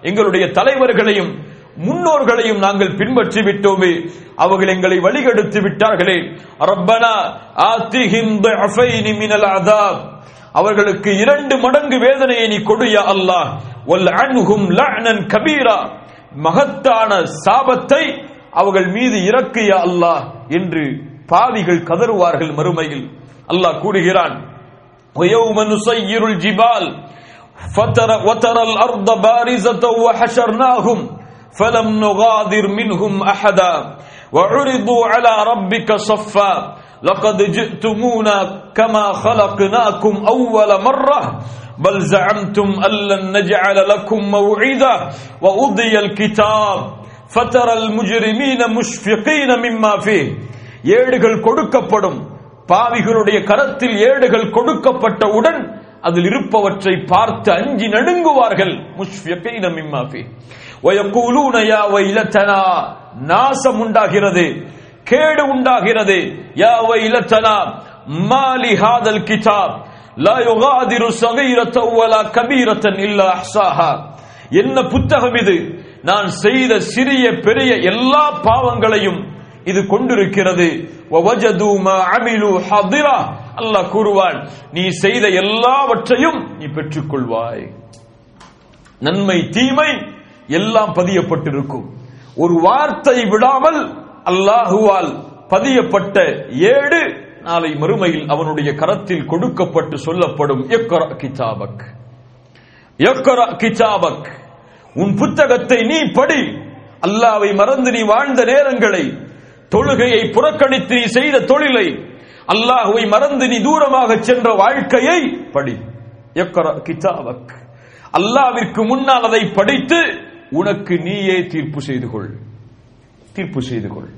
எங்களுடைய தலைவர்களையும் முன்னோர்களையும் நாங்கள் பின்பற்றி விட்டோமே அவர்கள் எங்களை வழிகெடுத்து விட்டார்களே ரப்பனா ஆத்திஹிம் ضعفين من العذاب அவர்களுக்கு இரண்டு மடங்கு வேதனையை நீ கொடுயா அல்லாஹ் வல் அன்ஹும் லஅனன் கபீரா மகத்தான சாபத்தை அவர்கள் மீது இறக்கிய அல்லாஹ் என்று பாவிகள் கதறுவார்கள் மறுமையில் அல்லாஹ் கூறுகிறான் ويوم نسير الجبال فترى وترى الأرض بارزة وحشرناهم فلم نغادر منهم أحدا وعرضوا على ربك صفا لقد جئتمونا كما خلقناكم أول مرة بل زعمتم أن لن نجعل لكم موعدا وأضي الكتاب ஃபத்தரல் முஜிரிமீன முஷ்ஃபிகீன மிம்மா ஃபீ. ஏடுகள் கொடுக்கப்படும். பாவிகளுடைய கரத்தில் ஏடுகள் கொடுக்கப்பட்டவுடன் அதில் இருப்பவற்றை பார்த்து அஞ்சி நடுங்குவார்கள். முஷ்ஃபிகீன மிம்மா ஃபீ. வயக்கூலூன யா வைலதனா நாசம் உண்டாகிறது. கேடு உண்டாகிறது. யா வைலதனா மாலி ஹாதல் கிதாப். லா யுகாதிரு சகீரத்தன் வலா கபீரத்தன் இல்லா அஹ்சாஹா. என்ன புத்தகம் இது? நான் செய்த சிறிய பெரிய எல்லா பாவங்களையும் இது கொண்டிருக்கிறது. அல்லாஹ் கூறுவாள் நீ செய்த எல்லாவற்றையும் நீ பெற்றுக் கொள்வாய் நன்மை தீமை எல்லாம் பதியப்பட்டிருக்கும். ஒரு வார்த்தை விடாமல் அல்லாஹுவால் பதியப்பட்ட ஏடு நாளை மறுமையில் அவனுடைய கரத்தில் கொடுக்கப்பட்டு சொல்லப்படும். கிதாபக். கிச்சாபக் உன் புத்தகத்தை நீ படி. அல்லாவை மறந்து நீ வாழ்ந்த நேரங்களை தொழுகையை புறக்கணித்து நீ செய்த தொழிலை அல்லாஹுவை மறந்து நீ தூரமாக சென்ற வாழ்க்கையை படி. கிதாபக். அல்லாவிற்கு முன்னால் அதை படித்து உனக்கு நீயே தீர்ப்பு செய்து கொள். தீர்ப்பு செய்து கொள்.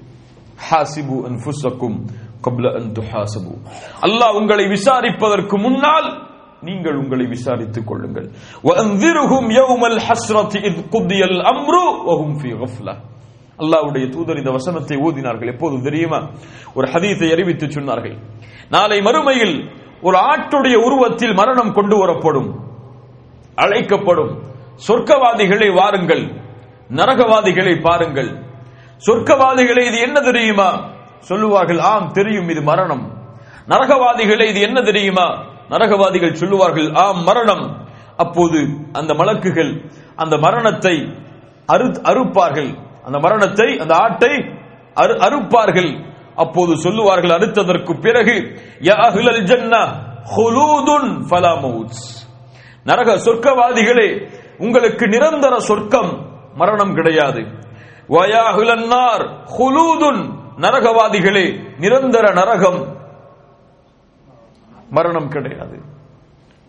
ஹாசிபு அன்ஃபுஸக்கும் கப்ல அன் துஹாசபு. அல்லாஹ் உங்களை விசாரிப்பதற்கு முன்னால் நீங்கள் உங்களை விசாரித்துக் கொள்ளுங்கள். அல்லாவுடைய தூதர் இந்த வசனத்தை ஓதினார்கள். எப்போதும் தெரியுமா? ஒரு ஹதீத்தை அறிவித்து சொன்னார்கள். நாளை மறுமையில் ஒரு ஆட்டுடைய உருவத்தில் மரணம் கொண்டு வரப்படும். அழைக்கப்படும். சொர்க்கவாதிகளை வாருங்கள். நரகவாதிகளை பாருங்கள். சொர்க்கவாதிகளை இது என்ன தெரியுமா? சொல்லுவார்கள் ஆம் தெரியும் இது மரணம். நரகவாதிகளை இது என்ன தெரியுமா? நரகவாதிகள் சொல்லுவார்கள் ஆம் மரணம். அப்போது அந்த மலக்குகள் அந்த மரணத்தை அறு அறுப்பார்கள். அந்த மரணத்தை அந்த ஆட்டை அறு அறுப்பார்கள். அப்போது சொல்லுவார்கள் அறுத்ததற்கு பிறகு நரக சொர்க்கவாதிகளே உங்களுக்கு நிரந்தர சொர்க்கம் மரணம் கிடையாது. நரகவாதிகளே நிரந்தர நரகம் மரணம் கிடையாது.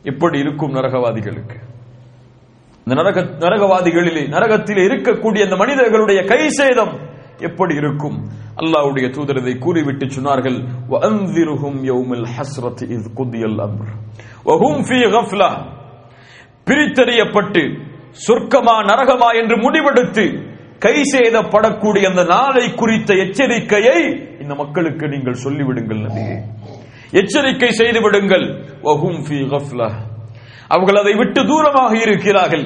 எப்படி இருக்கும் நரகவாதிகளுக்கு. இந்த நரக நரகவாதிகளிலே நரகத்தில் இருக்கக்கூடிய அந்த மனிதர்களுடைய கை சேதம் எப்படி இருக்கும்? அல்லாவுடைய தூதரதை கூறிவிட்டு சொன்னார்கள் வந்திருகும் ஹஸ்ரத் இது குதியல் பிரித்தறியப்பட்டு சொர்க்கமா நரகமா என்று முடிவெடுத்து கை செய்தப்படக்கூடிய அந்த நாளை குறித்த எச்சரிக்கையை இந்த மக்களுக்கு நீங்கள் சொல்லிவிடுங்கள் நபியே. எச்சரிக்கை செய்து விடுங்கள். ஃபீ அவர்கள் அதை விட்டு தூரமாக இருக்கிறார்கள்.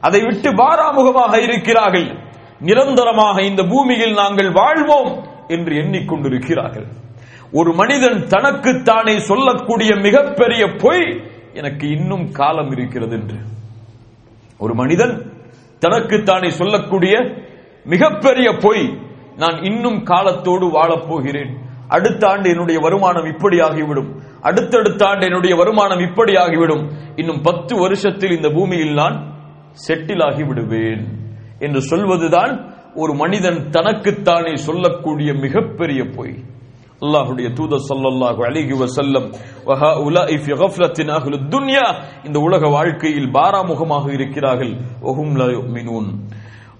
அதை விட்டு பாராமுகமாக இருக்கிறார்கள். நிரந்தரமாக இந்த பூமியில் நாங்கள் வாழ்வோம் என்று எண்ணிக்கொண்டிருக்கிறார்கள். ஒரு மனிதன் தனக்குத்தானே சொல்லக்கூடிய மிகப்பெரிய பொய் எனக்கு இன்னும் காலம் இருக்கிறது என்று. ஒரு மனிதன் தனக்குத்தானே சொல்லக்கூடிய மிகப்பெரிய பொய் நான் இன்னும் காலத்தோடு வாழப் போகிறேன் அடுத்த ஆண்டு என்னுடைய வருமானம் இப்படி ஆகிவிடும் அடுத்தடுத்த ஆண்டு என்னுடைய வருமானம் இப்படி ஆகிவிடும் இன்னும் பத்து வருஷத்தில் இந்த பூமியில் நான் செட்டில் ஆகி விடுவேன் என்று சொல்வதுதான் ஒரு மனிதன் தனக்குத்தானே சொல்லக்கூடிய மிகப்பெரிய பொய். அல்லாஹுடைய தூத சொல்லல்லாஹு அலிஹி வசல்லம் துன்யா. இந்த உலக வாழ்க்கையில் பாராமுகமாக இருக்கிறார்கள். வஹும் லா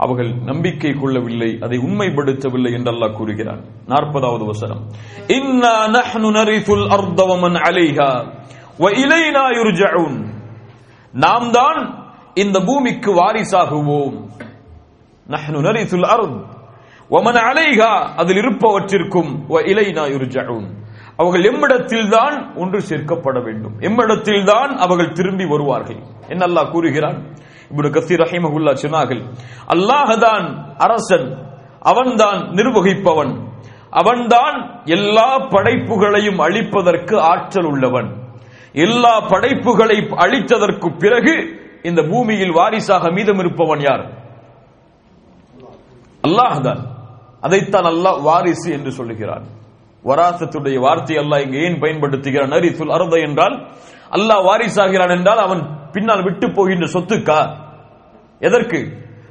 அவர்கள் நம்பிக்கை கொள்ளவில்லை அதை உண்மைப்படுத்தவில்லை என்று அல்லாஹ் கூறுகிறான். நாற்பதாவது வசனம். இன்னா நஹ்னு நரிஃபுல் அர்த அலைஹா வ இலைனா யுர்ஜஊன் நாம் தான் இந்த பூமிக்கு வாரிசாகுவோம். நஹ்னு நரிஃபுல் அர்த் வமன் அலைஹா அதில் இருப்பவற்றிற்கும் வ இலைனா யுர்ஜஊன் அவர்கள் எம்மிடத்தில் தான் ஒன்று சேர்க்கப்பட வேண்டும். எம்மிடத்தில் தான் அவர்கள் திரும்பி வருவார்கள். என்னல்லா கூறுகிறான்? இப்னு கத்தீர் ரஹிமகுல்லா சொன்னார்கள் அல்லாஹ்தான் அரசன் அவன்தான் நிர்வகிப்பவன். அவன்தான் எல்லா படைப்புகளையும் அழிப்பதற்கு ஆற்றல் உள்ளவன். எல்லா படைப்புகளை அழித்ததற்கு பிறகு இந்த பூமியில் வாரிசாக மீதம் இருப்பவன் யார்? அல்லாஹ்தான். அதைத்தான் அல்லாஹ் வாரிசு என்று சொல்லுகிறான். வராசத்துடைய வார்த்தை அல்லாஹ் இங்கு ஏன் பயன்படுத்துகிறான்? நரிசுல் அருத என்றால் அல்லாஹ் வாரிசாகிறான் என்றால் அவன் பின்னால் விட்டு போகின்ற சொத்துக்கா? எதற்கு?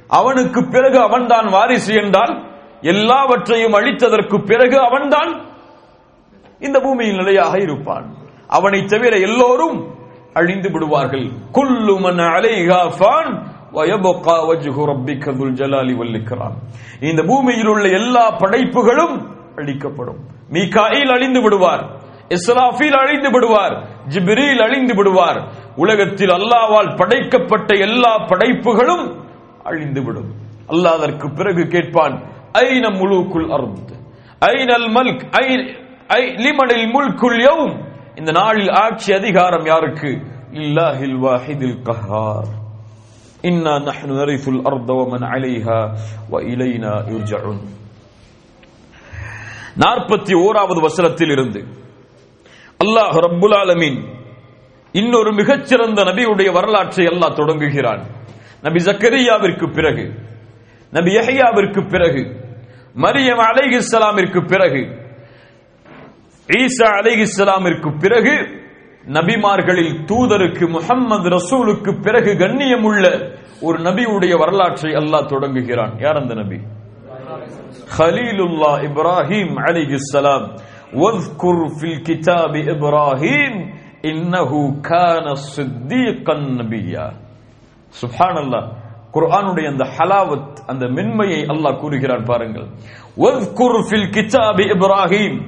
அவனுக்கு பிறகு அவன்தான் வாரிசு என்றால் எல்லாவற்றையும் அழித்ததற்கு பிறகு அவன்தான் இந்த பூமியில் நிலையாக இருப்பான். அவனை தவிர எல்லோரும் அழிந்து விடுவார்கள். குல்லுமன் அலைகாஃபான் அலைஹா வஜ்ஹு ரப்பிக துல் ஜலாலி வல் இந்த பூமியில் உள்ள எல்லா படைப்புகளும் அழிக்கப்படும். மீகாயில் அழிந்து விடுவார் இஸ்ராஃபீல் அழிந்து விடுவார் ஜிப்ரீல் அழிந்து விடுவார் உலகத்தில் அல்லாவால் படைக்கப்பட்ட எல்லா படைப்புகளும் அழிந்துவிடும். அல்லாஹ் அதற்கு பிறகு கேட்பான் ஐன முழுக்குள் அருந்து ஐநல் மல்க்? ஐ லிமனில் முல்குல் யௌம்? இந்த நாளில் ஆட்சி அதிகாரம் யாருக்கு? இல்லாஹில் வாஹிதில் கஹார். இன்னா நஹ்னு நரிசுல் அர்த வமன் அலைஹா வ இலைனா யுர்ஜஉன் நாற்பத்தி ஓராவது வசனத்தில் இருந்து அல்லாஹ் ரப்புல் ஆலமீன் இன்னொரு மிகச்சிறந்த நபியுடைய வரலாற்றை அல்லாஹ் தொடங்குகிறான் நபி ஜக்கரியாவிற்கு பிறகு நபி யஹ்யாவிற்கு பிறகு மரியம் அலைஹிஸ்ஸலாமிற்கு பிறகு ஈசா அலைஹிஸ்ஸலாமிற்கு பிறகு நபிமார்களில் தூதருக்கு முஹம்மது ரசூலுக்கு பிறகு கண்ணியமுள்ள ஒரு நபியுடைய வரலாற்றை அல்லாஹ் தொடங்குகிறான் யார் அந்த நபி خليلullah இப்ராஹிம் அலைஹிஸ்ஸலாம் واذكر في الكتاب ابراهيم இன்னஹு கான சித்தீகன் நபியா. சுப்ஹானல்லாஹ் குர்ஆனுடைய அந்த ஹலாவத் அந்த மென்மையை அல்லாஹ் கூறுகிறான் பாருங்கள். வஸ்குர் ஃபில் கிதாபி இப்ராஹிம்.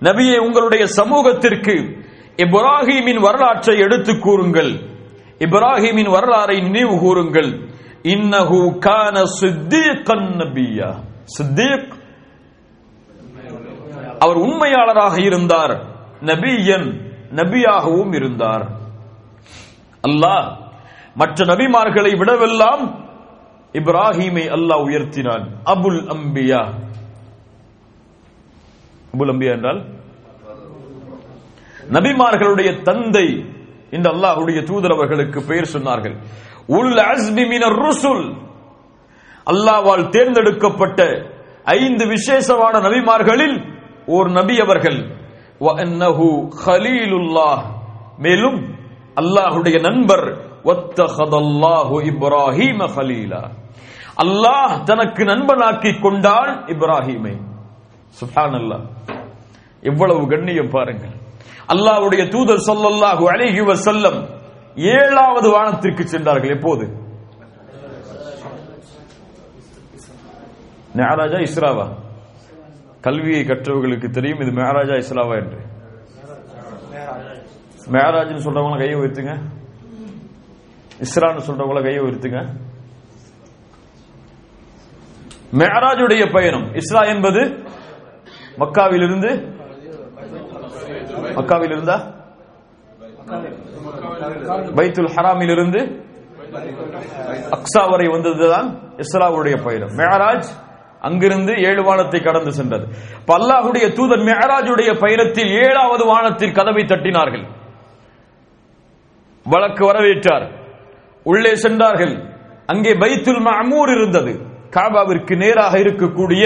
நபியே உங்களுடைய சமூகத்திற்கு இப்ராஹிமின் வரலாற்றை எடுத்து கூறுங்கள். இப்ராஹிமின் வரலாறை நினைவு கூறுங்கள். இன்னஹு கான சித்தீகன் நபியா. சித்தீக் அவர் உண்மையாளராக இருந்தார். நபியன் நபியாகவும் இருந்தார். அல்லாஹ் மற்ற நபிமார்களை விடவெல்லாம் இப்ராஹிமை அல்லாஹ் உயர்த்தினான். அபுல் அம்பியா. அபுல் அம்பியா என்றால்? நபிமார்களுடைய தந்தை இந்த அல்லாஹ்வுடைய தூதர் அவர்களுக்கு பெயர் சொன்னார்கள். உல் அஸ்மி மினர் ருசுல். அல்லாவால் தேர்ந்தெடுக்கப்பட்ட ஐந்து விசேஷமான நபிமார்களில் ஓர் நபி அவர்கள். மேலும் அல்லாஹுடைய நண்பர் இப்ராஹிம ஹலீலா அல்லாஹ் தனக்கு நண்பனாக்கி கொண்டான் இப்ராஹிமை. சுஹான் அல்லா எவ்வளவு கண்ணியம் பாருங்கள். அல்லாஹ்வுடைய தூதர் சொல்லல்லாஹு அழகி வசல்லம் ஏழாவது வானத்திற்கு சென்றார்கள். எப்போது? மேராஜா இஸ்ராவா. கல்வியை கற்றவர்களுக்கு தெரியும் இது மேராஜா இஸ்லாவா என்று. மேராஜ்னு சொல்றவங்கள கையை உயர்த்துங்க. இஸ்ரான்னு சொல்றவங்கள கையை உயர்த்துங்க. மேராஜுடைய பயணம் இஸ்ரா என்பது மக்காவிலிருந்து மக்காவில் இருந்தா பைத்துல் ஹராமிலிருந்து அக்ஸா வரை வந்ததுதான் இஸ்ராவுடைய பயணம். மேராஜ் அங்கிருந்து ஏழு வானத்தை கடந்து சென்றது. இப்ப அல்லாஹுடைய தூதர் மேராஜுடைய பயணத்தில் ஏழாவது வானத்தில் கதவை தட்டினார்கள். வழக்கு வரவேற்றார். உள்ளே சென்றார்கள். அங்கே பைத்துல் மஅமூர் இருந்தது. காபாவிற்கு நேராக இருக்கக்கூடிய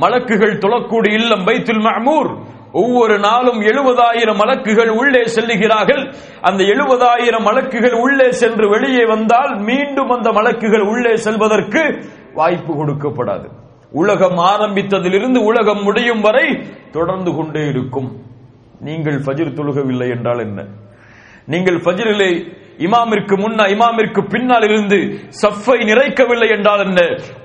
மலக்குகள் தொழக்கூடிய இல்லம் பைத்துல் மஅமூர். ஒவ்வொரு நாளும் எழுபதாயிரம் மலக்குகள் உள்ளே செல்லுகிறார்கள். அந்த எழுபதாயிரம் மலக்குகள் உள்ளே சென்று வெளியே வந்தால் மீண்டும் அந்த மலக்குகள் உள்ளே செல்வதற்கு வாய்ப்பு கொடுக்கப்படாது. உலகம் ஆரம்பித்ததிலிருந்து உலகம் முடியும் வரை தொடர்ந்து கொண்டே இருக்கும். நீங்கள் ஃபஜிர் தொழுகவில்லை என்றால் என்ன? நீங்கள் ஃபஜிரிலே இமாமிற்கு முன்னா இமாமிற்கு பின்னால் இருந்து சஃபை நிறைக்கவில்லை என்றால் என்ன?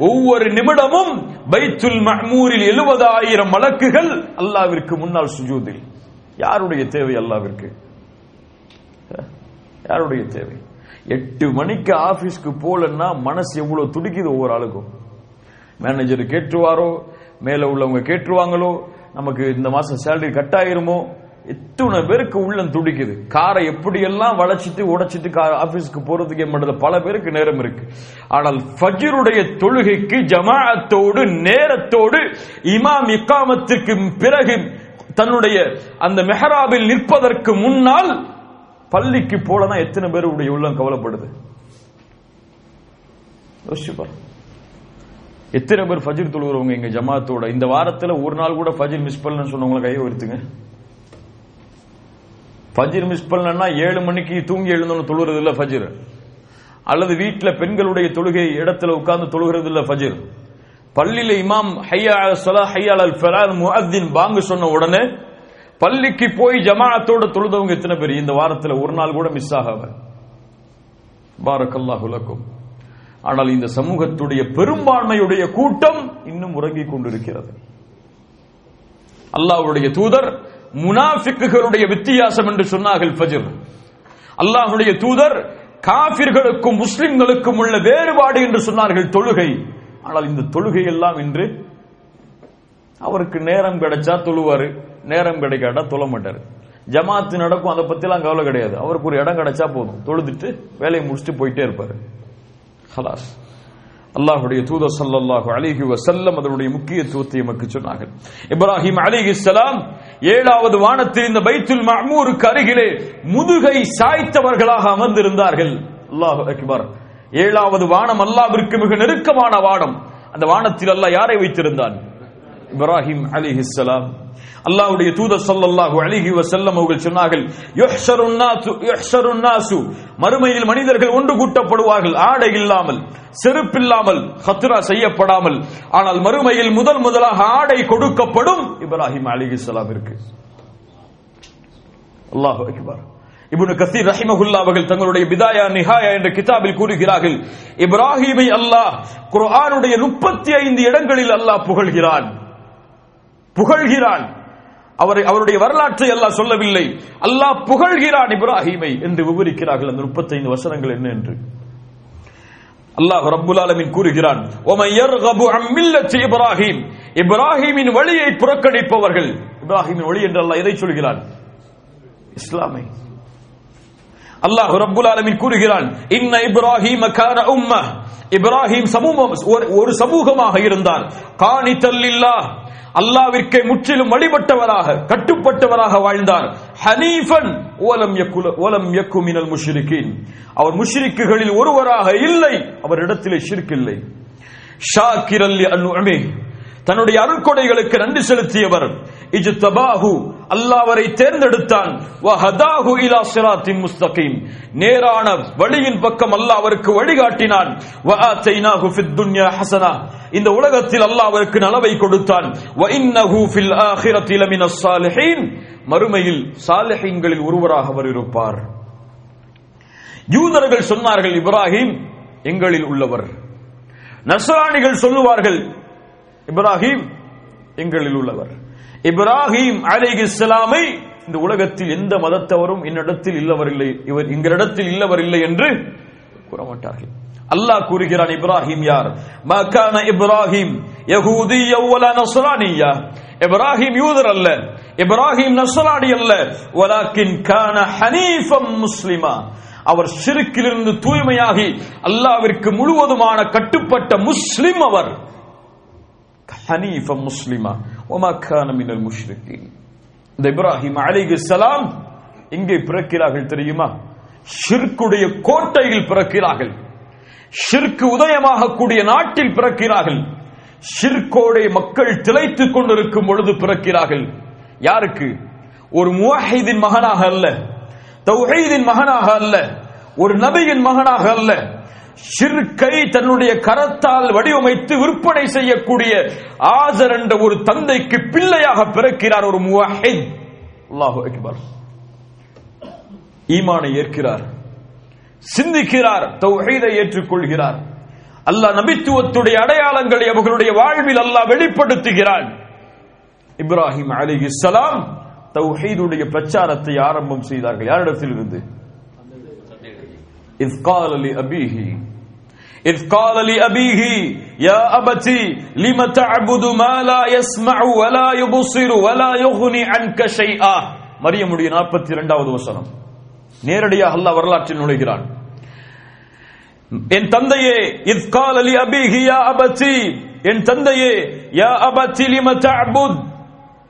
ஒவ்வொரு நிமிடமும் பைத்துல் மஹ்மூரில் எழுபதாயிரம் வழக்குகள் அல்லாவிற்கு முன்னால் சுஜூதில். யாருடைய தேவை அல்லாவிற்கு? யாருடைய தேவை? எட்டு மணிக்கு ஆபீஸ்க்கு போலன்னா மனசு எவ்வளவு துடிக்குது ஒவ்வொரு ஆளுக்கும். மேனேஜர் கேட்டுருவாரோ? மேல உள்ளவங்க கேட்டுருவாங்களோ? நமக்கு இந்த மாசம் சேலரி கட் ஆயிருமோ எத்தனை பேருக்கு உள்ளம் துடிக்குது? காரை எப்படியெல்லாம் வளைச்சிட்டு உடைச்சிட்டு ஆபீஸ்க்கு போறதுக்கு என்பது பல பேருக்கு நேரம் இருக்கு. ஆனால் ஃபஜ்ருடைய தொழுகைக்கு ஜமாஅத்தோடு நேரத்தோடு இமாம் இக்காமத்திற்கு பிறகு தன்னுடைய அந்த மெஹராபில் நிற்பதற்கு முன்னால் பள்ளிக்கு போலதான் எத்தனை பேருடைய உள்ளம் கவலைப்படுது? யோசிச்சு எத்தனை பேர் ஃபஜிர் தொழுகிறவங்க எங்க ஜமாத்தோட? இந்த வாரத்துல ஒரு நாள் கூட ஃபஜிர் மிஸ் பண்ணலன்னு சொன்னவங்களை கையை உயர்த்துங்க. ஃபஜிர் மிஸ் பண்ணலன்னா ஏழு மணிக்கு தூங்கி எழுந்தோன்னு தொழுகிறது இல்ல ஃபஜிர். அல்லது வீட்டில் பெண்களுடைய தொழுகை இடத்துல உட்கார்ந்து தொழுகிறது இல்ல ஃபஜிர். பள்ளியில இமாம் ஹையா சொலா ஹையா அல் ஃபலால் பாங்கு சொன்ன உடனே பள்ளிக்கு போய் ஜமாத்தோட தொழுதவங்க எத்தனை பேர்? இந்த வாரத்துல ஒரு நாள் கூட மிஸ் ஆகாம. பாரக்கல்லாஹு லக்கும். ஆனால் இந்த சமூகத்துடைய பெரும்பான்மையுடைய கூட்டம் இன்னும் உறங்கிக் கொண்டிருக்கிறது. அல்லாஹ்வுடைய தூதர் முனாஃபிக்குகளுடைய வித்தியாசம் என்று சொன்னார்கள் ஃபஜர். அல்லாஹ்வுடைய தூதர் காபிர்களுக்கும் முஸ்லிம்களுக்கும் உள்ள வேறுபாடு என்று சொன்னார்கள் தொழுகை. ஆனால் இந்த தொழுகை எல்லாம் இன்று அவருக்கு நேரம் கிடைச்சா தொழுவாரு நேரம் கிடைக்காட்டா தொழ மாட்டாரு. ஜமாத்து நடக்கும் அதை பத்திலாம் கவலை கிடையாது. அவருக்கு ஒரு இடம் கிடைச்சா போதும். தொழுதுட்டு வேலையை முடிச்சுட்டு போயிட்டே இருப்பாரு. ஹலாஸ். அல்லாஹுடைய தூதர் சல்லாஹு அலிஹி வசல்லம் அதனுடைய முக்கியத்துவத்தை எமக்கு சொன்னார்கள். இப்ராஹிம் அலைஹிஸ்ஸலாம் ஏழாவது வானத்தில் இந்த பைத்துல் மஅமூருக்கு அருகிலே முதுகை சாய்த்தவர்களாக அமர்ந்திருந்தார்கள். அல்லாஹு அக்பர். ஏழாவது வானம் அல்லாவிற்கு மிக நெருக்கமான வானம். அந்த வானத்தில் அல்லாஹ் யாரை வைத்திருந்தான்? இப்ராஹிம் அலிஹிஸ்ஸலாம் அல்லாஹ்வுடைய தூதர் ஸல்லல்லாஹு அலைஹி வஸல்லம் அவர்கள் சொன்னார்கள் யுஹ்ஷருன் நாசு யுஹ்ஷருன் நாசு. மறுமையில் மனிதர்கள் ஒன்று கூட்டப்படுவார்கள் ஆடை இல்லாமல் செருப்பில்லாமல் ஹத்ரா செய்யப்படாமல். ஆனால் மறுமையில் முதல் முதலாக ஆடை கொடுக்கப்படும் இப்ராஹிம் அலிஹிஸ்ஸலாமிற்கு அல்லாஹு அக்பர். இப்னு கசீர் ரஹிமகுல்லா அவர்கள் தங்களுடைய பிதாயா நிஹாயா என்ற கிதாபில் கூறுகிறார்கள் இப்ராஹிமை அல்லாஹ் குர்ஆனுடைய முப்பத்தி ஐந்து இடங்களில் அல்லாஹ் புகழ்கிறான். புகழ்கிறான். அவரை அவருடைய வரலாற்றை அல்லாஹ் சொல்லவில்லை. அல்லாஹ் புகழ்கிறான். இப்ராஹிமை என்று விவரிக்கிறார்கள். அந்த முப்பத்தைந்து வசனங்கள் என்ன என்று. அல்லாஹ் ரப்புல் ஆலமின் கூறுகிறான் இப்ராஹிம். இப்ராஹிமின் வழியை புறக்கணிப்பவர்கள். இப்ராஹிமின் வழி என்று அல்லாஹ் எதை சொல்கிறான்? இஸ்லாமை. அல்லாஹ் ரப்புல் ஆலமின் கூறுகிறான் இன்ன இப்ராஹிம் கான உம்ம இப்ராஹிம் சமூகம் ஒரு- ஒரு சமூகமாக இருந்தார் காணித்தல்லில்லாஹ் அல்லாவிற்கே முற்றிலும் வழிபட்டவராக கட்டுப்பட்டவராக வாழ்ந்தார். ஹனீஃபன் ஓலம் யக்குல ஓலம் யக்கு மினல் அவர் முஷ்ரிக்குகளில் ஒருவராக இல்லை அவரிடத்திலே ஷிர்க் இல்லை ஷாக்கிரல்லி தன்னுடைய அருள்கொடைகளுக்கு நன்றி செலுத்தியவர். இஜு தபாஹு அல்லாவரை தேர்ந்தெடுத்தான். வஹதாஹு இலா சிராத்தின் முஸ்தகீம். நேரான வழியின் பக்கம் அல்லாஹ் அவருக்கு வழிகாட்டினான். வஆத்தைனாஹு ஃபித் துன்யா ஹஸனா இந்த உலகத்தில் அல்லாஹ் அவருக்கு நலவை கொடுத்தான். மறுமையில் சாலிஹீன்களில் ஒருவராக அவர் இருப்பார். யூதர்கள் சொன்னார்கள் இப்ராஹிம் எங்களில் உள்ளவர். நசராணிகள் சொல்லுவார்கள் இப்ராஹிம் எங்களில் உள்ளவர். இப்ராஹிம் அலை இஸ்லாமை இந்த உலகத்தில் எந்த மதத்தவரும் என்னிடத்தில் இல்லவர் இல்லை இவர் எங்களிடத்தில் இல்லவர் இல்லை என்று கூற அல்லாஹ் கூறுகிறான் இப்ராஹிம் யார்? மக்கான இப்ராஹிம் யகூதி வல நஸ்ரானியா. இப்ராஹிம் யூதர் அல்ல இப்ராஹிம் நஸ்ரானி அல்ல வலாக்கின் கான ஹனீஃபம் முஸ்லிமா. அவர் ஷிருக்கிலிருந்து தூய்மையாகி அல்லாவிற்கு முழுவதுமான கட்டுப்பட்ட முஸ்லிம் அவர். ஹனீஃபம் முஸ்லிமா ஒமா கான மினல் முஷ்ரிகீன். இந்த இப்ராஹிம் அலைஹிஸ்ஸலாம் எங்கே பிறக்கிறார்கள் தெரியுமா? ஷிர்குடைய கோட்டையில் பிறக்கிறார்கள். ஷிர்க்கு உதயமாகக்கூடிய நாட்டில் பிறக்கிறார்கள். ஷிர்கோடைய மக்கள் திளைத்துக் கொண்டிருக்கும் பொழுது பிறக்கிறார்கள். யாருக்கு? ஒரு முவாஹிதின் மகனாக அல்ல. தௌஹீதின் மகனாக அல்ல. ஒரு நபியின் மகனாக அல்ல. ஷிர்கை தன்னுடைய கரத்தால் வடிவமைத்து விற்பனை செய்யக்கூடிய ஆசர் என்ற ஒரு தந்தைக்கு பிள்ளையாக பிறக்கிறார் ஒரு முவாஹித். அல்லாஹு அக்பர். ஈமானை ஏற்கிறார். சிந்திக்கிறார் தௌஹீதை ஏற்றுக்கொள்கிறார் அல்லாஹ் நபித்துவத்துடைய அடையாளங்களை அவர்களுடைய வாழ்வில் அல்லாஹ் வெளிப்படுத்துகிறான் இப்ராஹிம் அலிஹிஸ்ஸலாம் தௌஹீதுடைய பிரச்சாரத்தை ஆரம்பம் செய்தார்கள் யாரிடத்தில் இருந்து إذ قال لأبيه إذ قال لأبيه يا أبتي لم تعبد ما لا يسمع ولا يبصر ولا يغني عنك شيئا மரியமுடைய நாற்பத்தி இரண்டாவது வசனம் நேரடியாக அல்லாஹ் வரலாற்றில் நுழைகிறான். என் தந்தையே இத் கால அபிஹி யா அபச்சி என் தந்தையே யா அபச்சி லிம தஅபுத்.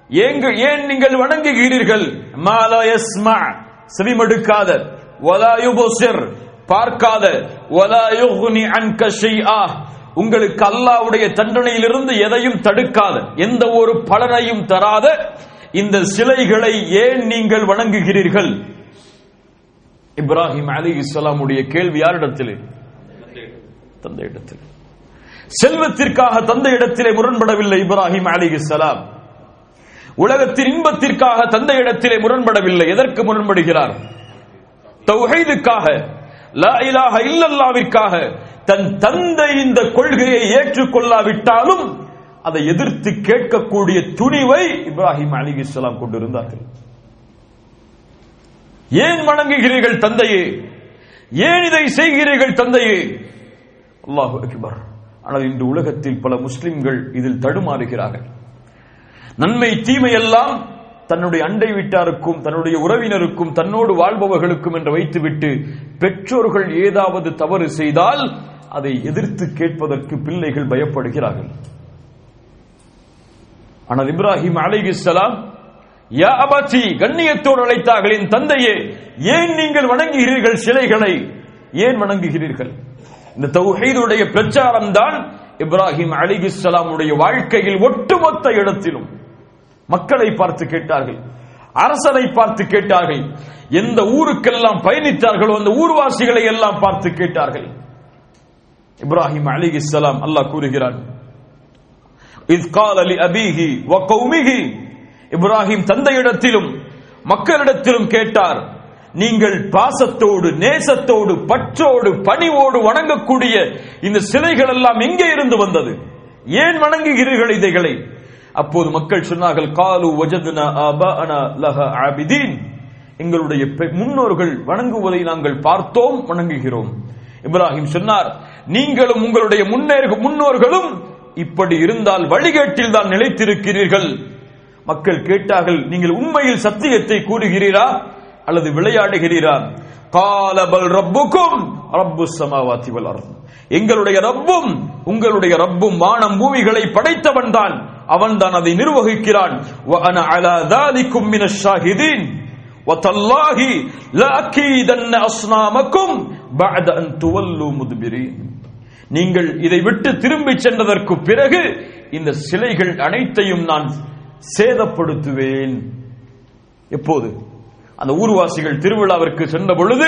ஏங்கு ஏன் நீங்கள் வணங்குகிறீர்கள்? மாலா யஸ்மா. செவிமடுக்காத. வலா யுபசிர். பார்க்காத. வலா யுக்னி அன்க ஷைஆ. உங்களுக்கு அல்லாவுடைய தண்டனையிலிருந்து எதையும் தடுக்காத. எந்த ஒரு பலனையும் தராத. இந்த சிலைகளை ஏன் நீங்கள் வணங்குகிறீர்கள்? இப்ராஹிம் அலி இஸ்லாமுடைய கேள்வி யாரிடத்திலே? தந்தையிடத்தில். செல்வத்திற்காக தந்தையிடத்திலே முரண்படவில்லை இப்ராஹிம் அலி இஸ்லாம் உலகத்தின் இன்பத்திற்காக தந்தையிடத்திலே முரண்படவில்லை. எதற்கு முரண்படுகிறார்? தௌஹைதுக்காக லா இலாஹ இல்லல்லாவிற்காக தன் தந்தை இந்த கொள்கையை ஏற்றுக்கொள்ளாவிட்டாலும் அதை எதிர்த்து கேட்கக்கூடிய துணிவை இப்ராஹிம் அலி இஸ்லாம் கொண்டிருந்தார்கள். ஏன் வணங்குகிறீர்கள் தந்தையே? ஏன் இதை செய்கிறீர்கள் தந்தையே? அல்லாஹு அக்பர். ஆனால் இன்று உலகத்தில் பல முஸ்லிம்கள் இதில் தடுமாறுகிறார்கள். நன்மை தீமை எல்லாம் தன்னுடைய அண்டை வீட்டாருக்கும் தன்னுடைய உறவினருக்கும் தன்னோடு வாழ்பவர்களுக்கும் என்று வைத்துவிட்டு பெற்றோர்கள் ஏதாவது தவறு செய்தால் அதை எதிர்த்து கேட்பதற்கு பிள்ளைகள் பயப்படுகிறார்கள். ஆனால் இப்ராஹிம் அலைகிஸ்லாம் யா அபாச்சி கண்ணியத்தோடு அழைத்தார்கள் என் தந்தையே ஏன் நீங்கள் வணங்குகிறீர்கள் சிலைகளை? ஏன் வணங்குகிறீர்கள்? இந்த தௌஹீதுடைய பிரச்சாரம் தான் இப்ராஹிம் அலிகிஸ்லாமுடைய வாழ்க்கையில் ஒட்டுமொத்த இடத்திலும் மக்களை பார்த்து கேட்டார்கள் அரசனை பார்த்து கேட்டார்கள் எந்த ஊருக்கெல்லாம் பயணித்தார்களோ அந்த ஊர்வாசிகளை எல்லாம் பார்த்து கேட்டார்கள். இப்ராஹிம் அலிகிஸ்லாம் அல்லாஹ் கூறுகிறான் இத் அலி லி அபீஹி இப்ராஹிம் தந்தையிடத்திலும் மக்களிடத்திலும் கேட்டார் நீங்கள் பாசத்தோடு நேசத்தோடு பற்றோடு பணிவோடு வணங்கக்கூடிய இந்த சிலைகள் எல்லாம் எங்கே இருந்து வந்தது? ஏன் வணங்குகிறீர்கள் இதைகளை? அப்போது மக்கள் சொன்னார்கள் காலு வஜதுனா லஹ ஆபிதீன். எங்களுடைய பெ- முன்னோர்கள் வணங்குவதை நாங்கள் பார்த்தோம் வணங்குகிறோம். இப்ராஹிம் சொன்னார் நீங்களும் உங்களுடைய முன்னேறு முன்னோர்களும் இப்படி இருந்தால் வழிகேட்டில் தான் நிலைத்திருக்கிறீர்கள். மக்கள் கேட்டார்கள் நீங்கள் உண்மையில் சத்தியத்தை கூறுகிறீரா அல்லது விளையாடுகிறீரா காலபல் ரப்புக்கும் ரப்பு சமாவாத்தி வல் அர்த் எங்களுடைய ரப்பும் உங்களுடைய ரப்பும் வானம் பூமிகளை படைத்தவன் தான் அவன் தான் அதை நிர்வகிக்கிறான் வ அன அலா தாலிக்கும் மினஷ் ஷாஹிதீன் وتالله لأكيدن أصنامكم بعد أن تولوا مدبرين நீங்கள் இதை விட்டு திரும்பி சென்றதற்கு பிறகு இந்த சிலைகள் அனைத்தையும் நான் சேதப்படுத்துவேன். எப்போது? அந்த ஊர்வாசிகள் திருவிழாவிற்கு சென்ற பொழுது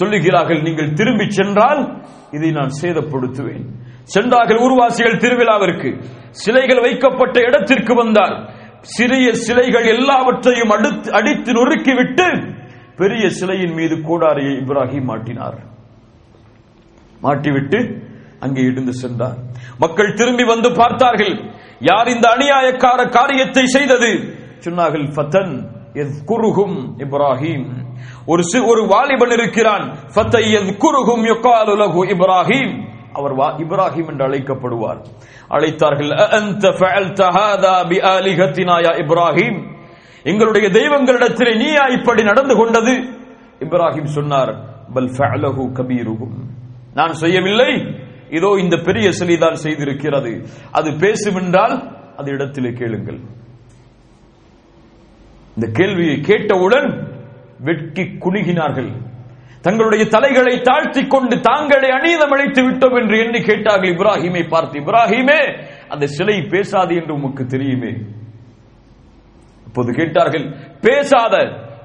சொல்லுகிறார்கள் நீங்கள் திரும்பி சென்றால் இதை நான் சேதப்படுத்துவேன். சென்றார்கள் ஊர்வாசிகள் திருவிழாவிற்கு. சிலைகள் வைக்கப்பட்ட இடத்திற்கு வந்தால் சிறிய சிலைகள் எல்லாவற்றையும் அடுத்து அடித்து நொறுக்கிவிட்டு பெரிய சிலையின் மீது கூடாரியை இப்ராஹிம் மாட்டினார். மாட்டிவிட்டு அங்கே இடிந்து சென்றார் மக்கள் திரும்பி வந்து பார்த்தார்கள். யார் இந்த அநியாயக்கார காரியத்தை செய்தது? சொன்னார்கள் ஃபத்தன் குருகும் இப்ராஹிம். ஒரு ஒரு வாலிபன் இருக்கிறான். ஃபத்தை குருகும் யுகாலு இப்ராஹிம். அவர் வா- இப்ராஹிம் என்று அழைக்கப்படுவார். அழைத்தார்கள் அஅன்த ஃபஅல்த ஹாதா பிஆலிஹத்தினா யா இப்ராஹிம். எங்களுடைய தெய்வங்களிடத்திலே நீயா இப்படி நடந்து கொண்டது? இப்ராஹிம் சொன்னார் பல் ஃபஅலஹு கபீருகும் நான் செய்யவில்லை. இதோ இந்த பெரிய சிலைதான் செய்திருக்கிறது. அது பேசுமென்றால் அது இடத்திலே கேளுங்கள். இந்த கேள்வியை கேட்டவுடன் வெட்கி குலுகினார்கள் தங்களுடைய தலைகளை தாழ்த்திக் கொண்டு தாங்களே அநீதம் அழைத்து விட்டோம் என்று எண்ணி கேட்டார்கள் இப்ராஹிமை பார்த்து இப்ராஹிமே அந்த சிலை பேசாது என்று உமக்கு தெரியுமே? அப்போது கேட்டார்கள் பேசாத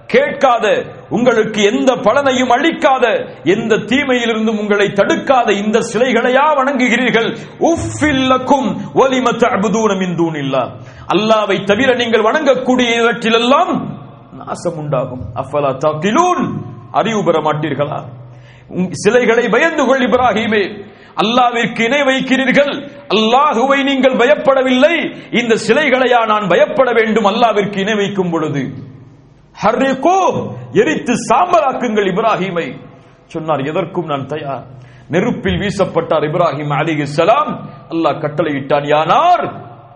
கேட்காத உங்களுக்கு எந்த பலனையும் அளிக்காத எந்த தீமையிலிருந்தும் உங்களை தடுக்காத இந்த சிலைகளையா வணங்குகிறீர்கள். உஃபில்லக்கும் ஒலிம அபுதூனம் மின் இல்லா அல்லாவை தவிர நீங்கள் வணங்கக்கூடிய இவற்றிலெல்லாம் நாசம் உண்டாகும் அஃபலா தாக்கிலூன்? அறிவு பெற மாட்டீர்களா? உங்- சிலைகளை பயந்து கொள் இப்ராஹிமே. அல்லாவிற்கு இணை வைக்கிறீர்கள். அல்லாஹுவை நீங்கள் பயப்படவில்லை. இந்த சிலைகளையா நான் பயப்பட வேண்டும். அல்லாவிற்கு இணை வைக்கும் பொழுது. ஹர்ரிகோ எரித்து சாம்பலாக்குங்கள் இப்ராஹிமை. சொன்னார் எதற்கும் நான் தயார் நெருப்பில் வீசப்பட்டார் இப்ராஹிம் அலிஹிஸ்ஸலாம் அல்லாஹ் கட்டளையிட்டான் யானார்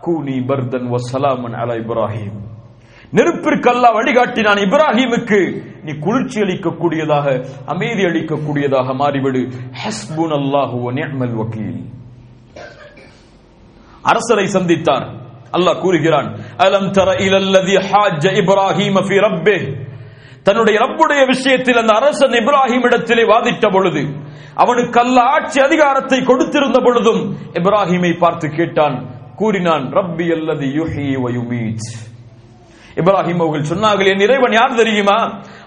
கூனி பர்தன் வசலாமன் அலா இப்ராஹிம். நெருப்பிற்கு அல்லாஹ் வழிகாட்டினான் இப்ராஹிமுக்கு நீ குளிர்ச்சி அளிக்கக்கூடியதாக அமைதி அளிக்கக்கூடியதாக மாறிவிடு. ஹஸ்புன் அல்லாஹு நிஅமல் வக்கீல். அரசரை சந்தித்தார். அல்லாஹ் கூறுகிறான் அலம் தர இலல்லதி ஃபி தன்னுடைய ரப்புடைய விஷயத்தில் அந்த அரசன் இப்ராஹிம் இடத்திலே வாதிட்ட பொழுது அவனுக்கு அல்ல ஆட்சி அதிகாரத்தை கொடுத்திருந்த பொழுதும் இப்ராஹிமை பார்த்து கேட்டான் கூறினான் ரப்பி அல்லது யுஹி வ இப்ராஹிம் அவர்கள் சொன்னார்கள் என் இறைவன் யார் தெரியுமா?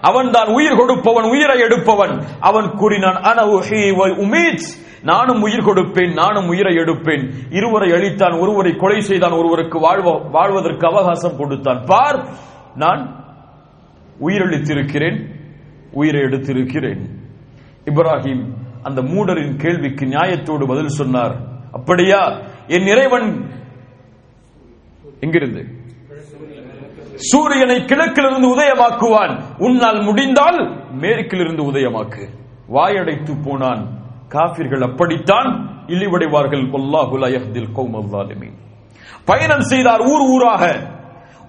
அவன் தான் உயிர் கொடுப்பவன் உயிரை எடுப்பவன். அவன் கூறினான் அன உஹி வ உமீத் நானும் உயிர் கொடுப்பேன் நானும் உயிரை எடுப்பேன். இருவரை அழித்தான் ஒருவரை கொலை செய்தான் ஒருவருக்கு வாழ்வ வாழ்வதற்கு அவகாசம் கொடுத்தான். பார் நான் உயிரளித்திருக்கிறேன் உயிரை எடுத்திருக்கிறேன். இப்ராஹிம் அந்த மூடரின் கேள்விக்கு நியாயத்தோடு பதில் சொன்னார். அப்படியா? என் இறைவன் எங்கிருந்து? சூரியனை கிழக்கிலிருந்து உதயமாக்குவான். உன்னால் முடிந்தால் மேற்கிலிருந்து உதயமாக்கு. வாயடைத்து போனான். காபிர்கள் அப்படித்தான் இழிவடைவார்கள். வல்லாஹு லா பயணம் செய்தார் ஊர் ஊராக.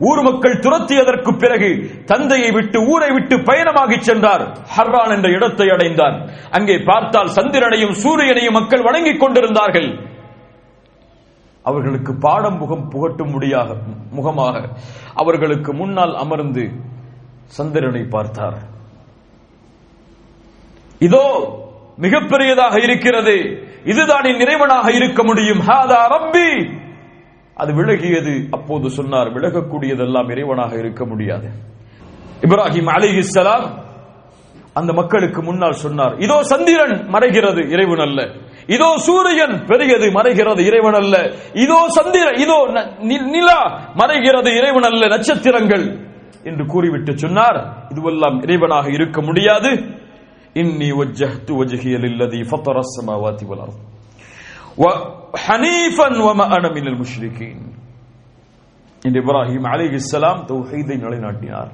ஊர் மக்கள் துரத்தியதற்கு பிறகு தந்தையை விட்டு ஊரை விட்டு பயணமாகி சென்றார். ஹர்ரான் என்ற இடத்தை அடைந்தார். அங்கே பார்த்தால் சந்திரனையும் சூரியனையும் மக்கள் வணங்கிக் கொண்டிருந்தார்கள். அவர்களுக்கு பாடம் முகம் புகட்டும் முடியாக முகமாக. அவர்களுக்கு முன்னால் அமர்ந்து சந்திரனை பார்த்தார். இதோ மிகப்பெரியதாக இருக்கிறது. இதுதான் என் இறைவனாக இருக்க முடியும். ஹாதா ரப்பி. அது விலகியது. அப்போது சொன்னார் விலகக்கூடியதெல்லாம் இறைவனாக இருக்க முடியாது. இப்ராஹிம் அலிஹிஸ்ஸலாம் அந்த மக்களுக்கு முன்னால் சொன்னார் இதோ சந்திரன் மறைகிறது இறைவன் அல்ல. இதோ சூரியன் பெரியது மறைகிறது இறைவன் அல்ல. இதோ சந்திரன் இதோ ந- நி- நிலா மறைகிறது இறைவன் அல்ல. நட்சத்திரங்கள். என்று கூறிவிட்டு சொன்னார் இதுவெல்லாம் இறைவனாக இருக்க முடியாது. இன்னி வஜ்ஜஹ்து வஜ்ஹிய லில்லதி ஃபத்தர السماوات والارض وحنيفا وما انا من المشركين இந்த இப்ராஹிம் அலைஹிஸ்ஸலாம் தௌஹீதை நிலைநாட்டினார்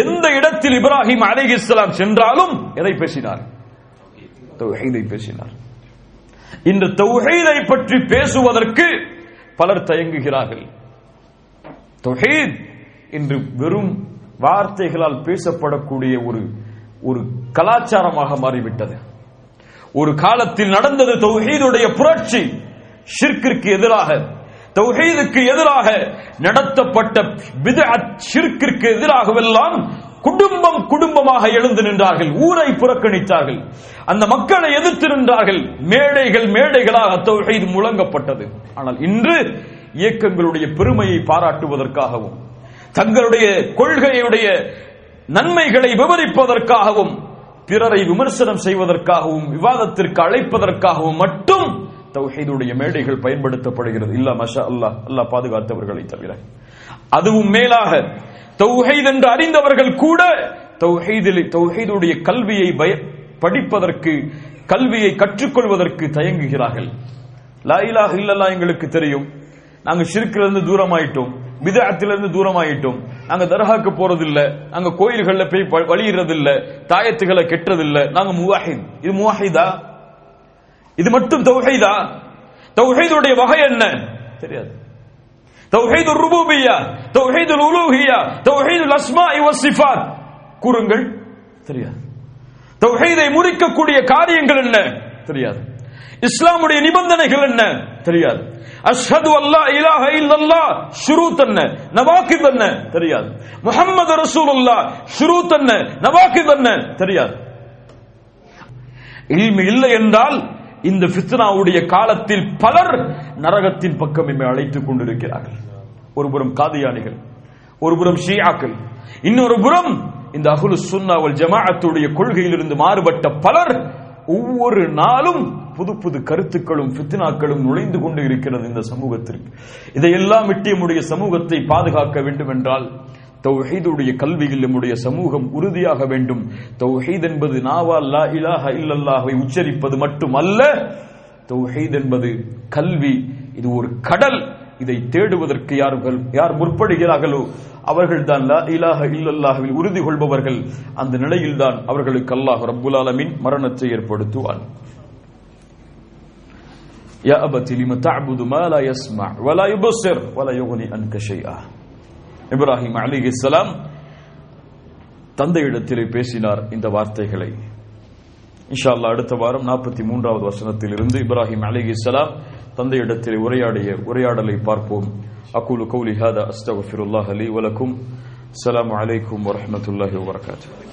எந்த இடத்தில் இப்ராஹிம் அலைஹிஸ்ஸலாம் சென்றாலும் எதை பேசினார் தௌஹீதை பேசினார் இந்த தௌஹீதை பற்றி பேசுவதற்கு பலர் தயங்குகிறார்கள் தௌஹீத் இன்று வெறும் வார்த்தைகளால் பேசப்படக்கூடிய ஒரு ஒரு கலாச்சாரமாக மாறிவிட்டது. ஒரு காலத்தில் நடந்தது தௌஹீதுடைய புரட்சி. ஷிர்கிற்கு எதிராக தௌஹீதுக்கு எதிராக நடத்தப்பட்ட பிதஅத் ஷிர்கிற்கு எதிராகவெல்லாம் குடும்பம் குடும்பமாக எழுந்து நின்றார்கள். ஊரை புறக்கணித்தார்கள். அந்த மக்களை எதிர்த்து நின்றார்கள். மேடைகள் மேடைகளாக தௌஹீத் முழங்கப்பட்டது. ஆனால் இன்று இயக்கங்களுடைய பெருமையை பாராட்டுவதற்காகவும் தங்களுடைய கொள்கையுடைய நன்மைகளை விவரிப்பதற்காகவும் பிறரை விமர்சனம் செய்வதற்காகவும் விவாதத்திற்கு அழைப்பதற்காகவும் மட்டும் தௌஹீதுடைய மேடைகள் பயன்படுத்தப்படுகிறது. இல்ல மஷா அல்லாஹ் அல்லாஹ் பாதுகாத்தவர்களை தவிர. அதுவும் மேலாக தௌஹீத் என்று அறிந்தவர்கள் கூட தௌஹீதில் தௌஹீதுடைய கல்வியை பய- படிப்பதற்கு கல்வியை கற்றுக்கொள்வதற்கு தயங்குகிறார்கள். லா இல்லல்லா எங்களுக்கு தெரியும். நாங்கள் சிறுக்கிலிருந்து தூரமாயிட்டோம். பிதஅத்திலிருந்து தூரமாயிட்டோம். நாங்க தர்காக்கு போறதில்ல. அங்க நாங்க கோயில்கள்ல போய் வழியிறதில்ல. வழியிறது இல்ல தாயத்துகளை கெட்டது இல்ல நாங்க முவாஹித். இது முவாஹிதா? இது மட்டும் தௌஹைதா? தௌஹைதுடைய வகை என்ன? தெரியாது. தௌஹைது ருபூபியா? தௌஹைது உலூஹியா? தௌஹைது அஸ்மா இவ சிஃபாத்? கூறுங்கள். தெரியாது. தௌஹைதை முறிக்கக்கூடிய காரியங்கள் என்ன? தெரியாது. இஸ்லாமுடைய நிபந்தனைகள் என்ன? தெரியாது. அஷ்ஹது அல்லா இலாஹ இல்லல்லா ஷுரூத் என்ன? நவாகித் என்ன? தெரியாது. முஹம்மது ரசூலுல்லா ஷுரூத் என்ன? நவாகித் என்ன? தெரியாது. இல்மி இல்லை என்றால் இந்த ஃபித்னாவுடைய காலத்தில் பலர் நரகத்தின் பக்கம் இம்மை அழைத்துக் கொண்டிருக்கிறார்கள். ஒருபுறம் காதியானிகள் ஒருபுறம் ஷியாக்கள் இன்னொரு புறம் இந்த அகுலு சுன்னாவல் ஜமாஅத்துடைய கொள்கையிலிருந்து மாறுபட்ட பலர் ஒவ்வொரு நாளும் புது புது கருத்துக்களும் பித்னாக்களும் நுழைந்து கொண்டு இருக்கிறது இந்த சமூகத்திற்கு. இதையெல்லாம் விட்டு நம்முடைய சமூகத்தை பாதுகாக்க வேண்டும் என்றால் தௌஹீதுடைய கல்வியில் நம்முடைய சமூகம் உறுதியாக வேண்டும். தௌஹீத் என்பது நாவா லா இலாஹ இல்லல்லாஹை உச்சரிப்பது மட்டுமல்ல தௌஹீத் என்பது கல்வி இது ஒரு கடல். இதை தேடுவதற்கு யார்கள் யார் முற்படுகிறார்களோ அவர்கள் தான் லா இலாஹ இல்லல்லாஹ்வில் உறுதி கொள்பவர்கள். அந்த நிலையில் தான் அவர்களுக்கு அல்லாஹ் ரப்புல் ஆலமின் மரணத்தை ஏற்படுத்துவான். يا أبت لم تعبد ما لا يسمع ولا يبصر ولا يغني عنك شيئا இப்ராஹிம் அலிஹிஸ்ஸலாம் தந்தையிடத்திலே பேசினார் இந்த வார்த்தைகளை இன்ஷா அல்லாஹ் அடுத்த வாரம் நாற்பத்தி மூன்றாவது வசனத்தில் இருந்து இப்ராஹிம் அலிஹிஸ்ஸலாம் தந்தையிடத்திலே உரையாடிய உரையாடலை பார்ப்போம் அகுலு கௌலி ஹாதா அஸ்தகுஃபிருல்லாஹ் லி வலக்கும் அஸ்ஸலாமு அலைக்கும் வரஹ்மத்துல்லாஹி வபரகாத்துஹு